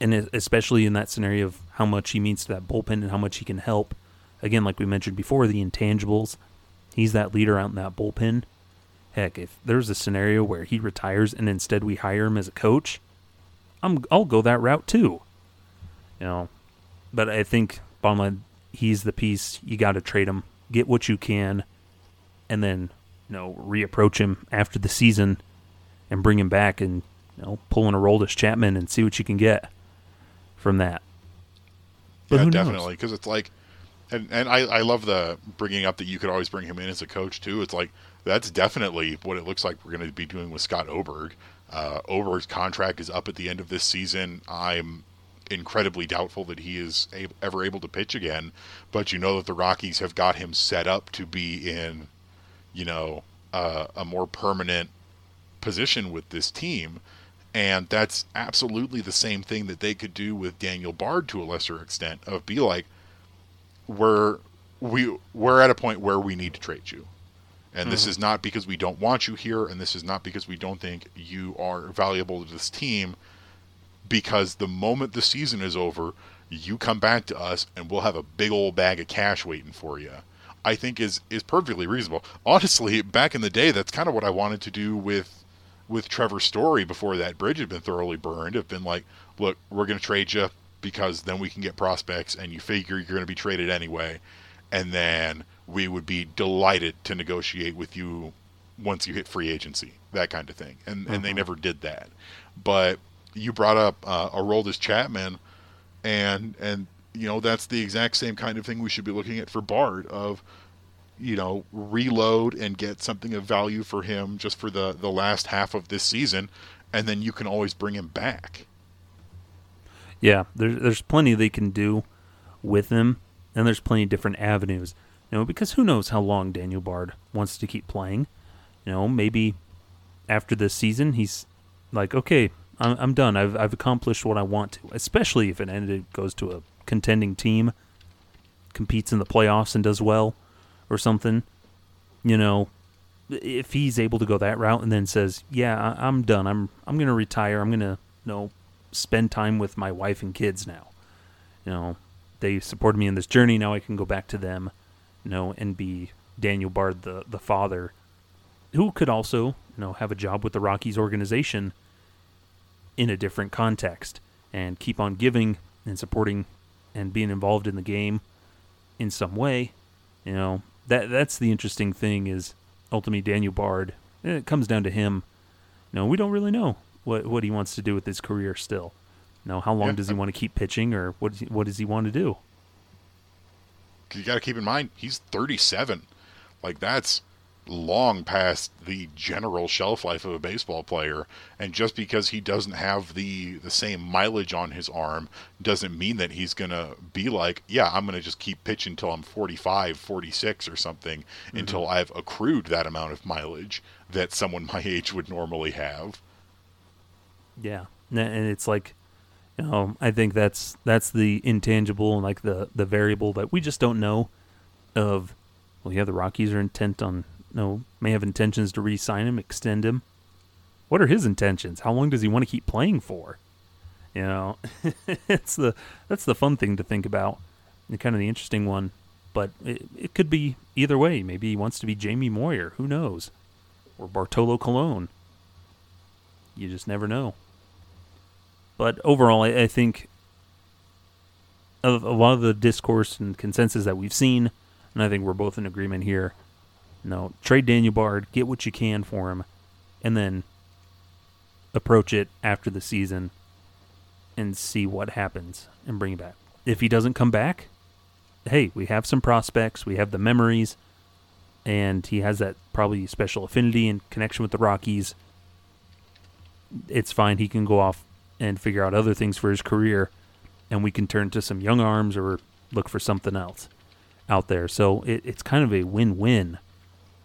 And especially in that scenario of how much he means to that bullpen and how much he can help. Again, like we mentioned before, the intangibles. He's that leader out in that bullpen. Heck, if there's a scenario where he retires and instead we hire him as a coach, I'm I'll go that route too. You know, but I think bottom line, he's the piece you got to trade him, get what you can, and then you know reapproach him after the season and bring him back and you know pull in a Aroldis Chapman and see what you can get from that. But yeah, definitely, because it's like, and and I I love the bringing up that you could always bring him in as a coach too. It's like that's definitely what it looks like we're going to be doing with Scott Oberg. Uh, Oberg's contract is up at the end of this season. I'm incredibly doubtful that he is a- ever able to pitch again, but you know that the Rockies have got him set up to be in, you know, uh, a more permanent position with this team. And that's absolutely the same thing that they could do with Daniel Bard to a lesser extent of be like, we're we we're at a point where we need to trade you. And mm-hmm. this is not because we don't want you here, and this is not because we don't think you are valuable to this team. Because the moment the season is over, you come back to us, and we'll have a big old bag of cash waiting for you. I think is is perfectly reasonable. Honestly, back in the day, that's kind of what I wanted to do with with Trevor Story before that bridge had been thoroughly burned have been like, look, we're going to trade you because then we can get prospects, and you figure you're going to be traded anyway, and then we would be delighted to negotiate with you once you hit free agency, that kind of thing. And and they mm-hmm. never did that. But you brought up uh, Aroldis Chapman, and and you know that's the exact same kind of thing we should be looking at for Bard of you know, reload and get something of value for him just for the the last half of this season, and then you can always bring him back. Yeah, there's there's plenty they can do with him, and there's plenty of different avenues. You know, because who knows how long Daniel Bard wants to keep playing. You know, maybe after this season he's like, okay, I'm, I'm done. I've I've accomplished what I want to. Especially if it ended goes to a contending team, competes in the playoffs and does well or something, you know, if he's able to go that route and then says, "Yeah, I, am done. I'm I'm to retire. I'm to, you know, spend time with my wife and kids now." You know, they supported me in this journey. Now I can go back to them, you know, and be Daniel Bard, the the father, who could also, you know, have a job with the Rockies organization in a different context and keep on giving and supporting and being involved in the game in some way. You know, that that's the interesting thing is ultimately Daniel Bard. Eh, it comes down to him. You know, we don't really know what what he wants to do with his career still. You know, how long yeah. does he want to keep pitching, or what does he, what does he want to do? You got to keep in mind he's 37. Like that's long past the general shelf life of a baseball player and just because he doesn't have the the same mileage on his arm doesn't mean that he's going to be like yeah I'm going to just keep pitching until I'm 45 46 or something mm-hmm. until I've accrued that amount of mileage that someone my age would normally have yeah and it's like you know I think that's that's the intangible and like the the variable that we just don't know of well yeah the Rockies are intent on know, may have intentions to re-sign him, extend him. What are his intentions? How long does he want to keep playing for? You know, it's the that's the fun thing to think about, and kind of the interesting one. But it, it could be either way. Maybe he wants to be Jamie Moyer. Who knows? Or Bartolo Colon. You just never know. But overall, I, I think of a lot of the discourse and consensus that we've seen, and I think we're both in agreement here no, trade Daniel Bard, get what you can for him, and then approach it after the season and see what happens and bring it back. If he doesn't come back, hey, we have some prospects, we have the memories, and he has that probably special affinity and connection with the Rockies. It's fine. He can go off and figure out other things for his career, and we can turn to some young arms or look for something else out there. So it, it's kind of a win win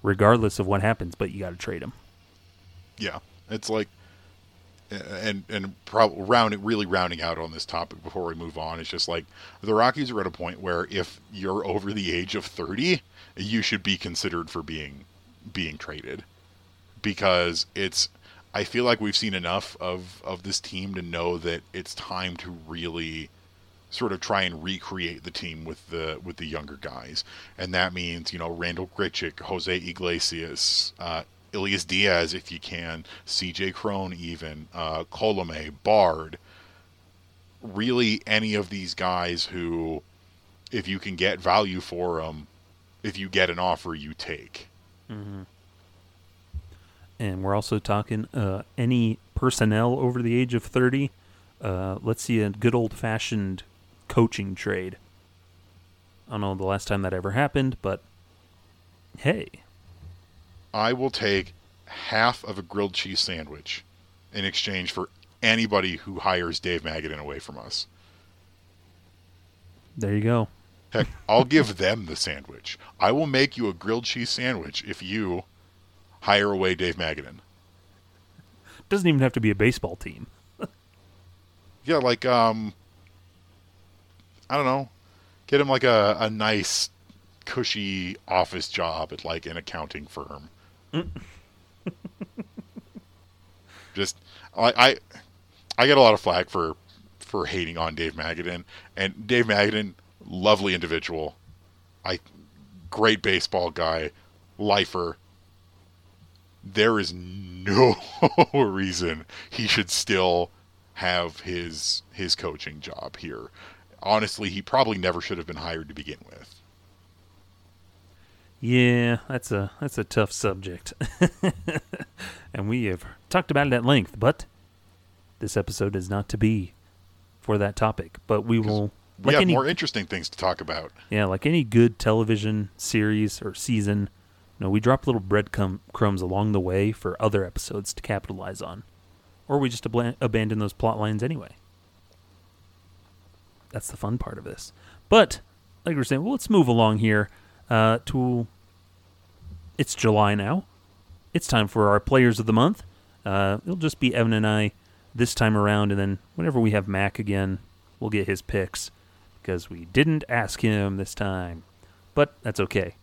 regardless of what happens. But you got to trade him. Yeah, it's like, and and probably round really rounding out on this topic before we move on. It's just like the Rockies are at a point where if you're over the age of thirty, you should be considered for being being traded because it's. I feel like we've seen enough of of this team to know that it's time to really sort of try and recreate the team with the with the younger guys, and that means you know Randall Grichuk, Jose Iglesias, uh, Elias Diaz if you can, C.J. Cron even, uh, Colome, Bard. Really, any of these guys who, if you can get value for them, if you get an offer, you take. Mm-hmm. And we're also talking uh, any personnel over the age of thirty. Uh, let's see a good old fashioned coaching trade. I don't know the last time that ever happened, but hey. I will take half of a grilled cheese sandwich in exchange for anybody who hires Dave Magadan away from us. There you go. Heck, I'll give them the sandwich. I will make you a grilled cheese sandwich if you hire away Dave Magadan. Doesn't even have to be a baseball team. yeah, like um I don't know. Get him like a, a nice cushy office job at like an accounting firm. Just I, I I get a lot of flack for for hating on Dave Magadan and Dave Magadan, lovely individual. I great baseball guy, lifer. There is no reason he should still have his his coaching job here. Honestly, he probably never should have been hired to begin with. Yeah, that's a that's a tough subject. and we have talked about it at length, but this episode is not to be for that topic. But we will we like have any, more interesting things to talk about. Yeah, like any good television series or season, you know, we drop little breadcrumbs along the way for other episodes to capitalize on. Or we just ab- abandon those plot lines anyway. That's the fun part of this. But, like we are saying, well, let's move along here uh, to. It's July now. It's time for our players of the month. Uh, it'll just be Evan and I this time around, and then whenever we have Mac again, we'll get his picks because we didn't ask him this time. But that's okay.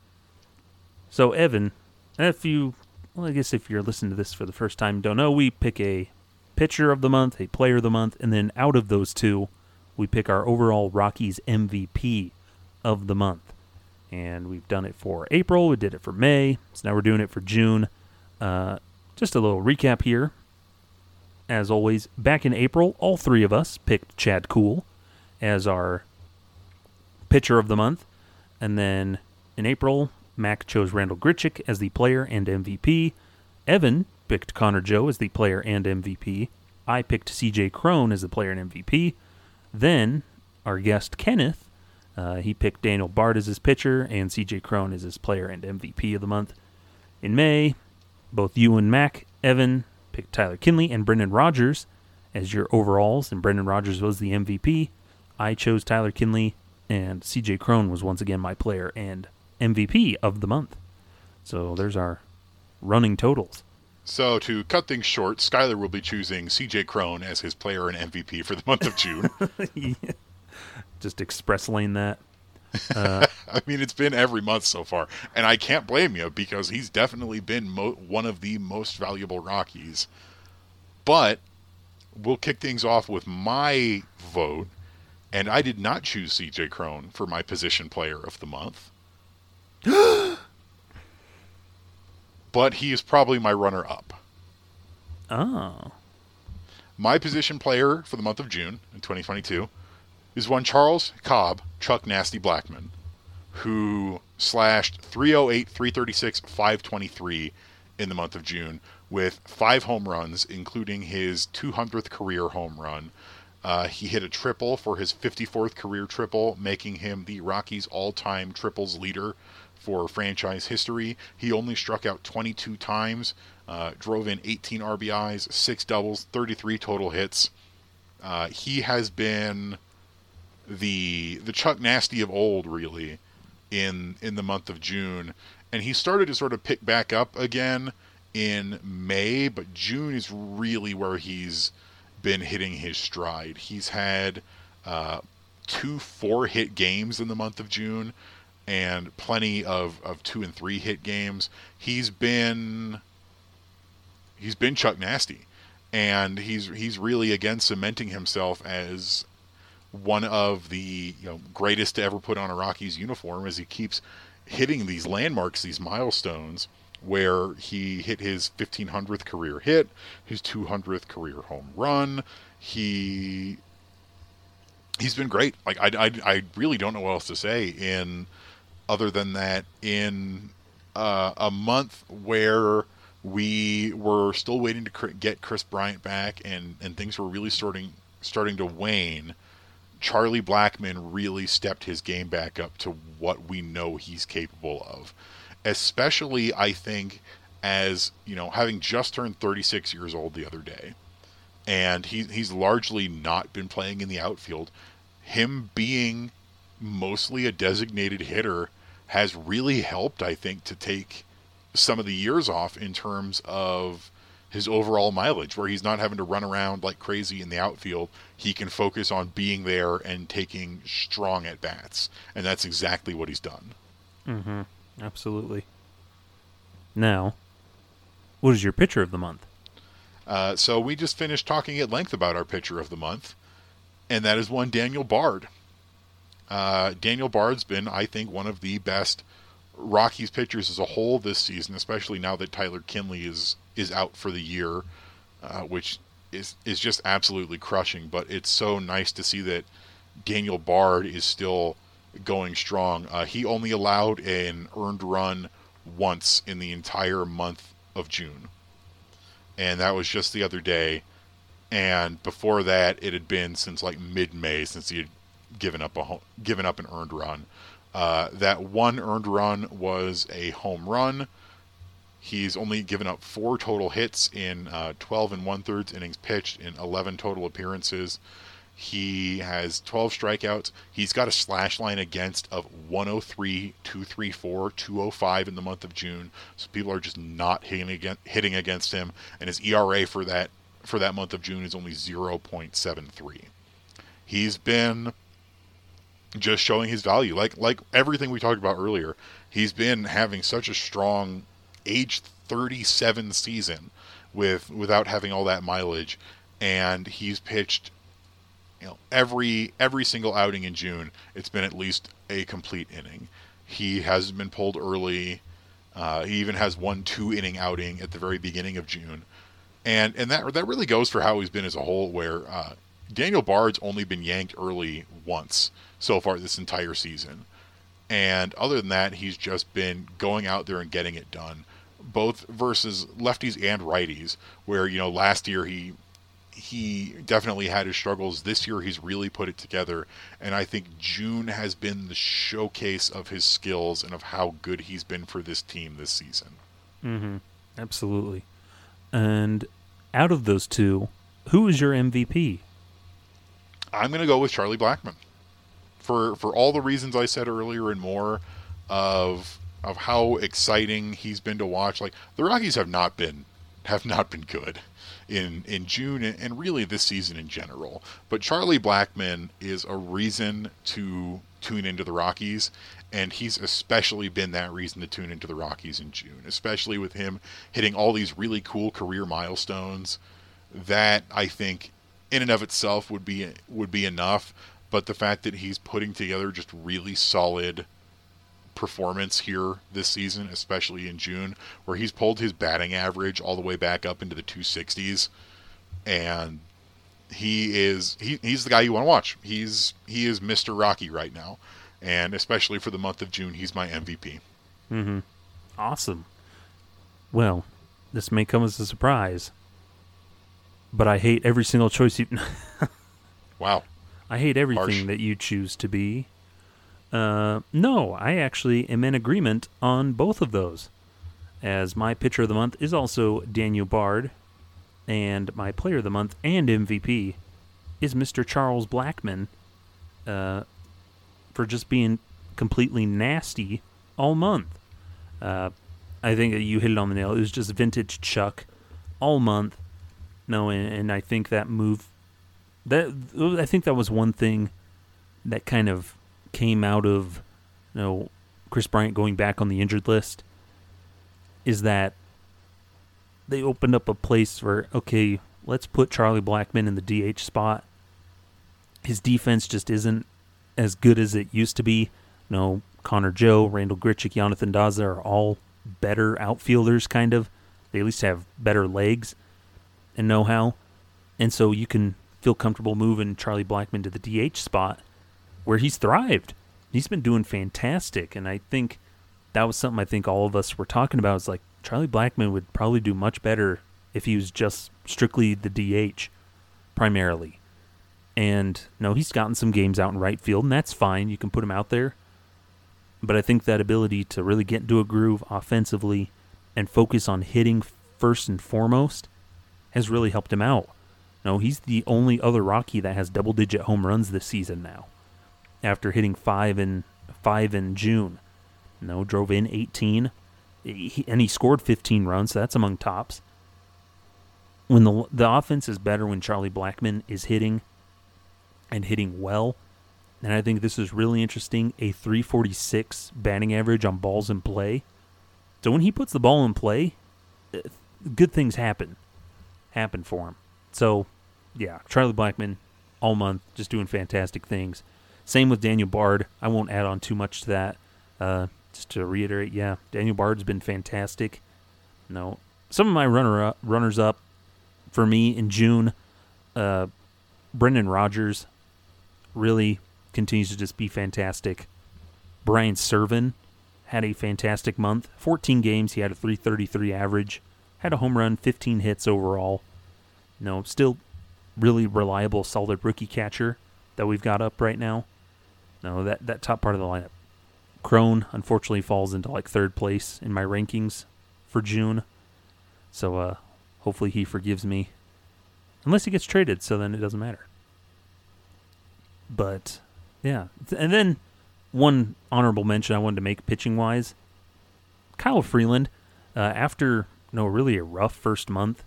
So, Evan, if you, well, I guess if you're listening to this for the first time, don't know, we pick a pitcher of the month, a player of the month, and then out of those two, we pick our overall Rockies MVP of the month. And we've done it for April, we did it for May, so now we're doing it for June. Uh, just a little recap here. As always, back in April, all three of us picked Chad Kuhl as our pitcher of the month. And then in April, Mac chose Randall Grichuk as the player and MVP. Evan picked Connor Joe as the player and MVP. I picked CJ Cron as the player and MVP. Then our guest Kenneth, uh, he picked Daniel Bard as his pitcher and CJ Cron as his player and MVP of the month. In May, both you and Mac, Evan picked Tyler Kinley and Brendan Rodgers as your overalls, and Brendan Rodgers was the MVP. I chose Tyler Kinley, and CJ Cron was once again my player and MVP of the month. So there's our running totals. So to cut things short, Skyler will be choosing CJ Cron as his player and MVP for the month of June. yeah. Just express lane that. Uh, I mean, it's been every month so far, and I can't blame you because he's definitely been mo- one of the most valuable Rockies. But we'll kick things off with my vote, and I did not choose CJ Cron for my position player of the month. but he is probably my runner up. Oh. My position player for the month of June in 2022 is one Charles Cobb, Chuck Nasty Blackmon, who slashed 308, 336, 523 in the month of June with five home runs, including his 200th career home run. Uh, he hit a triple for his 54th career triple, making him the Rockies' all time triples leader for franchise history. He only struck out 22 times, uh, drove in 18 RBIs, six doubles, 33 total hits. Uh, he has been the the Chuck Nasty of old, really, in in the month of June, and he started to sort of pick back up again in May, but June is really where he's been hitting his stride. He's had uh, two four hit games in the month of June and plenty of, of two and three hit games. He's been he's been Chuck Nasty. And he's he's really again cementing himself as one of the you know greatest to ever put on a Rockies uniform as he keeps hitting these landmarks, these milestones where he hit his 1500th career hit, his 200th career home run. He he's been great. Like I, I, I really don't know what else to say in other than that in uh, a month where we were still waiting to get Kris Bryant back and and things were really starting starting to wane. Charlie Blackmon really stepped his game back up to what we know he's capable of especially I think as you know having just turned 36 years old the other day, and he he's largely not been playing in the outfield. Him being mostly a designated hitter has really helped, I think, to take some of the years off in terms of his overall mileage, where he's not having to run around like crazy in the outfield. He can focus on being there and taking strong at bats, and that's exactly what he's done. Mm-hmm. Absolutely. Now, what is your pitcher of the month? Uh, so we just finished talking at length about our pitcher of the month, and that is one Daniel Bard. Uh, Daniel Bard's been, I think, one of the best Rockies pitchers as a whole this season, especially now that Tyler Kinley is is out for the year, uh, which is is just absolutely crushing. But it's so nice to see that Daniel Bard is still going strong. Uh, he only allowed an earned run once in the entire month of June, and that was just the other day. And before that, it had been since like mid-May since he had given up a given up an earned run. Uh, that one earned run was a home run. He's only given up four total hits in uh, 12 and one thirds innings pitched in 11 total appearances. He has 12 strikeouts. He's got a slash line against of 103, 234, 205 in the month of June. So people are just not hitting against, hitting against him, and his ERA for that for that month of June is only 0.73. He's been just showing his value, like like everything we talked about earlier. He's been having such a strong age 37 season with without having all that mileage, and he's pitched you know every every single outing in June, it's been at least a complete inning. He hasn't been pulled early. Uh, he even has one two inning outing at the very beginning of June, and and that that really goes for how he's been as a whole. Where uh, Daniel Bard's only been yanked early once so far this entire season, and other than that, he's just been going out there and getting it done, both versus lefties and righties. Where you know last year he he definitely had his struggles. This year, he's really put it together, and I think June has been the showcase of his skills and of how good he's been for this team this season. Mm-hmm. Absolutely. And out of those two, who is your MVP? I'm going to go with Charlie Blackmon for for all the reasons I said earlier and more of of how exciting he's been to watch. Like the Rockies have not been have not been good in in June and really this season in general. But Charlie Blackmon is a reason to tune into the Rockies, and he's especially been that reason to tune into the Rockies in June, especially with him hitting all these really cool career milestones. That I think, in and of itself, would be would be enough. But the fact that he's putting together just really solid performance here this season, especially in June, where he's pulled his batting average all the way back up into the 260s, and he is he, he's the guy you want to watch. He's he is Mr. Rocky right now, and especially for the month of June, he's my MVP. Mm-hmm. Awesome. Well, this may come as a surprise, but I hate every single choice you. wow. I hate everything Harsh. that you choose to be. Uh, no, I actually am in agreement on both of those. As my pitcher of the month is also Daniel Bard, and my player of the month and MVP is Mr. Charles Blackmon uh, for just being completely nasty all month. Uh, I think that you hit it on the nail. It was just vintage Chuck all month. No, and, and I think that move that I think that was one thing that kind of came out of you know Kris Bryant going back on the injured list is that they opened up a place for okay, let's put Charlie Blackmon in the DH spot. His defense just isn't as good as it used to be. You know, Connor Joe, Randall Grichuk, Jonathan Daza are all better outfielders, kind of. They at least have better legs and know how. And so you can feel comfortable moving Charlie Blackmon to the DH spot where he's thrived. He's been doing fantastic. And I think that was something I think all of us were talking about. Is like Charlie Blackmon would probably do much better if he was just strictly the DH primarily. And no, he's gotten some games out in right field, and that's fine. You can put him out there. But I think that ability to really get into a groove offensively and focus on hitting first and foremost has really helped him out. No, he's the only other Rocky that has double digit home runs this season now. After hitting five in five in June. No, drove in 18, he, and he scored 15 runs. So that's among tops. When the the offense is better when Charlie Blackmon is hitting and hitting well, and I think this is really interesting. A 346 batting average on balls in play. So when he puts the ball in play, uh, good things happen, happen for him. So, yeah, Charlie Blackmon all month just doing fantastic things. Same with Daniel Bard. I won't add on too much to that. Uh, just to reiterate, yeah, Daniel Bard's been fantastic. No, some of my runner up, runners up for me in June, uh, Brendan Rodgers really continues to just be fantastic. Brian Serven had a fantastic month. 14 games, he had a 333 average, had a home run, 15 hits overall. No, still really reliable, solid rookie catcher that we've got up right now. No, that, that top part of the lineup. Cron unfortunately falls into like third place in my rankings for June. So uh, hopefully he forgives me. Unless he gets traded, so then it doesn't matter. But yeah. And then one honorable mention I wanted to make pitching wise. Kyle Freeland, uh, after no, really a rough first month,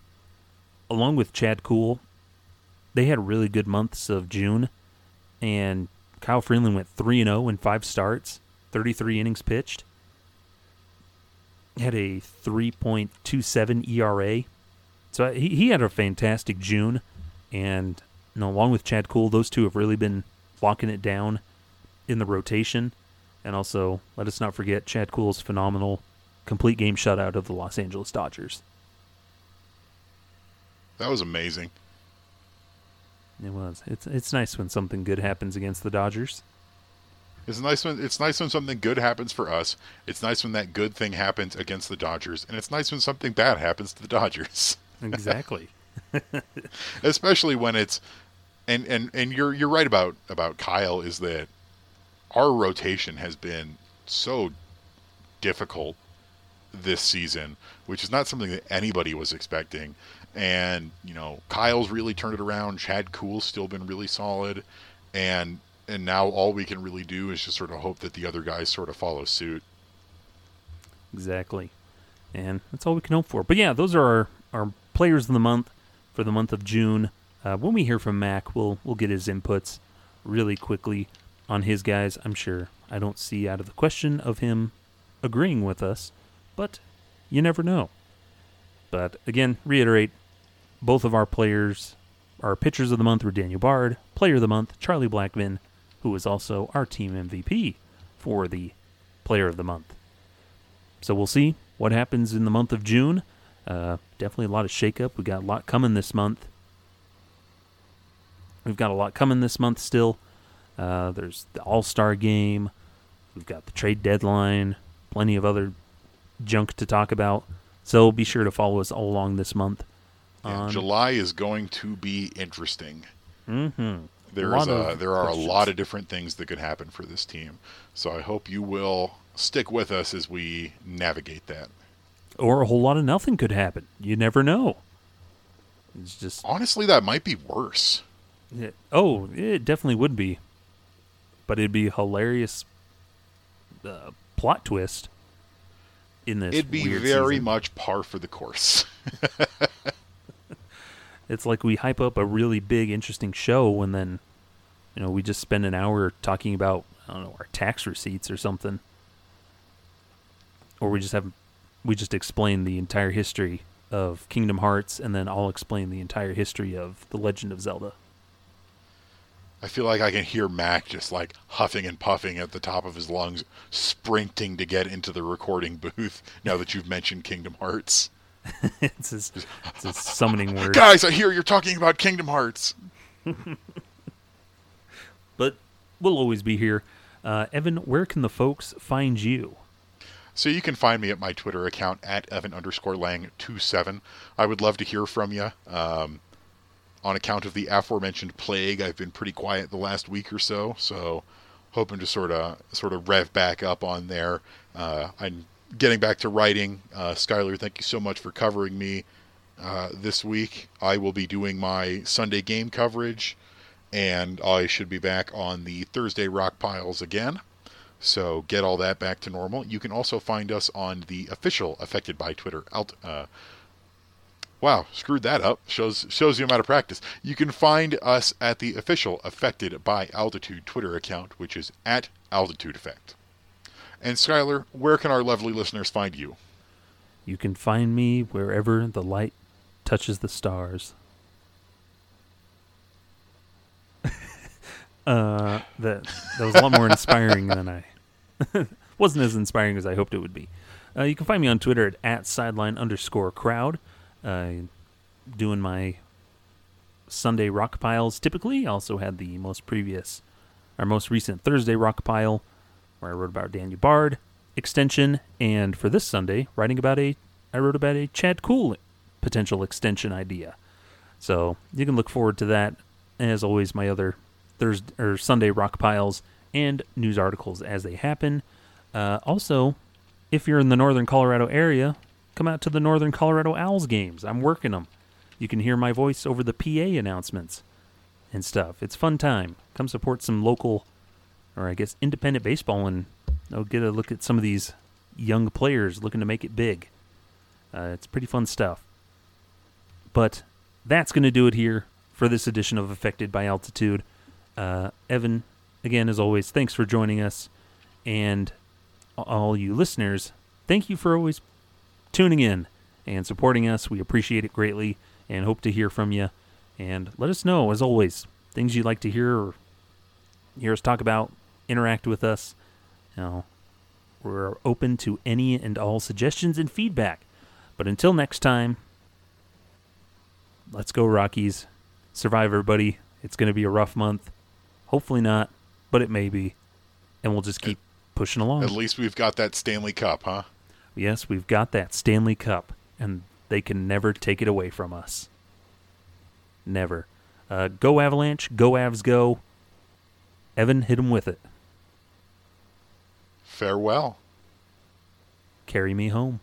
along with Chad Kuhl, they had really good months of June, and Kyle Freeland went three and zero oh in five starts, thirty three innings pitched. Had a three point two seven ERA, so uh, he he had a fantastic June, and you know, along with Chad Kuhl, those two have really been locking it down in the rotation. And also, let us not forget Chad Kuhl's phenomenal complete game shutout of the Los Angeles Dodgers. That was amazing. It was. It's it's nice when something good happens against the Dodgers. It's nice when it's nice when something good happens for us. It's nice when that good thing happens against the Dodgers, and it's nice when something bad happens to the Dodgers. Exactly. Especially when it's and and and you're you're right about about Kyle is that our rotation has been so difficult this season, which is not something that anybody was expecting. And you know, Kyle's really turned it around. Chad Kuhl's still been really solid, and and now all we can really do is just sort of hope that the other guys sort of follow suit. Exactly, and that's all we can hope for. But yeah, those are our, our players of the month for the month of June. Uh, when we hear from Mac, we'll we'll get his inputs really quickly on his guys. I'm sure I don't see out of the question of him agreeing with us, but you never know. But again, reiterate both of our players, our pitchers of the month were Daniel Bard, player of the month, Charlie Blackmon, who was also our team MVP for the player of the month. So we'll see what happens in the month of June. Uh, definitely a lot of shakeup. We got a lot coming this month. We've got a lot coming this month still. Uh, there's the All Star game. We've got the trade deadline. Plenty of other junk to talk about. So be sure to follow us all along this month. Yeah, July is going to be interesting. Mm-hmm. There a is a, there are questions. a lot of different things that could happen for this team. So I hope you will stick with us as we navigate that. Or a whole lot of nothing could happen. You never know. It's just honestly that might be worse. It, oh, it definitely would be but it'd be a hilarious uh, plot twist. in this. It'd be very season. much par for the course. It's like we hype up a really big, interesting show, and then, you know, we just spend an hour talking about I don't know our tax receipts or something, or we just have we just explain the entire history of Kingdom Hearts, and then I'll explain the entire history of The Legend of Zelda. I feel like I can hear Mac just like huffing and puffing at the top of his lungs, sprinting to get into the recording booth now that you've mentioned Kingdom Hearts. it's his, it's his summoning word. Guys, I hear you're talking about Kingdom Hearts. But we'll always be here. Uh, Evan, where can the folks find you? So you can find me at my Twitter account at Evan underscore Lang 27. I would love to hear from you. Um, on account of the aforementioned plague, I've been pretty quiet the last week or so, so hoping to sort of sort of rev back up on there. Uh, I'm getting back to writing. Uh, Skylar, thank you so much for covering me uh, this week. I will be doing my Sunday game coverage, and I should be back on the Thursday rock piles again. So get all that back to normal. You can also find us on the official Affected by Twitter alt. Uh, wow, screwed that up. Shows shows you I'm out of practice. You can find us at the official Affected by Altitude Twitter account, which is at Altitude Effect. And Skylar, where can our lovely listeners find you? You can find me wherever the light touches the stars. uh, that that was a lot more inspiring than I wasn't as inspiring as I hoped it would be. Uh, you can find me on Twitter at, at sideline underscore crowd. Uh, doing my Sunday rock piles typically. Also had the most previous, our most recent Thursday rock pile, where I wrote about Daniel Bard extension, and for this Sunday, writing about a, I wrote about a Chad Kuhl potential extension idea. So you can look forward to that. And As always, my other Thursday or Sunday rock piles and news articles as they happen. Uh, also, if you're in the northern Colorado area, come out to the Northern Colorado Owls games. I'm working them. You can hear my voice over the PA announcements and stuff. It's fun time. Come support some local, or I guess independent baseball, and I'll get a look at some of these young players looking to make it big. Uh, it's pretty fun stuff. But that's going to do it here for this edition of Affected by Altitude. Uh, Evan, again, as always, thanks for joining us. And all you listeners, thank you for always tuning in and supporting us. We appreciate it greatly and hope to hear from you. And let us know, as always, things you'd like to hear or hear us talk about, interact with us. You know, we're open to any and all suggestions and feedback. But until next time, let's go, Rockies. Survive, everybody. It's going to be a rough month. Hopefully not, but it may be. And we'll just keep pushing along. At least we've got that Stanley Cup, huh? Yes, we've got that Stanley Cup, and they can never take it away from us. Never. Uh, go Avalanche, go Avs, go. Evan, hit him with it. Farewell. Carry me home.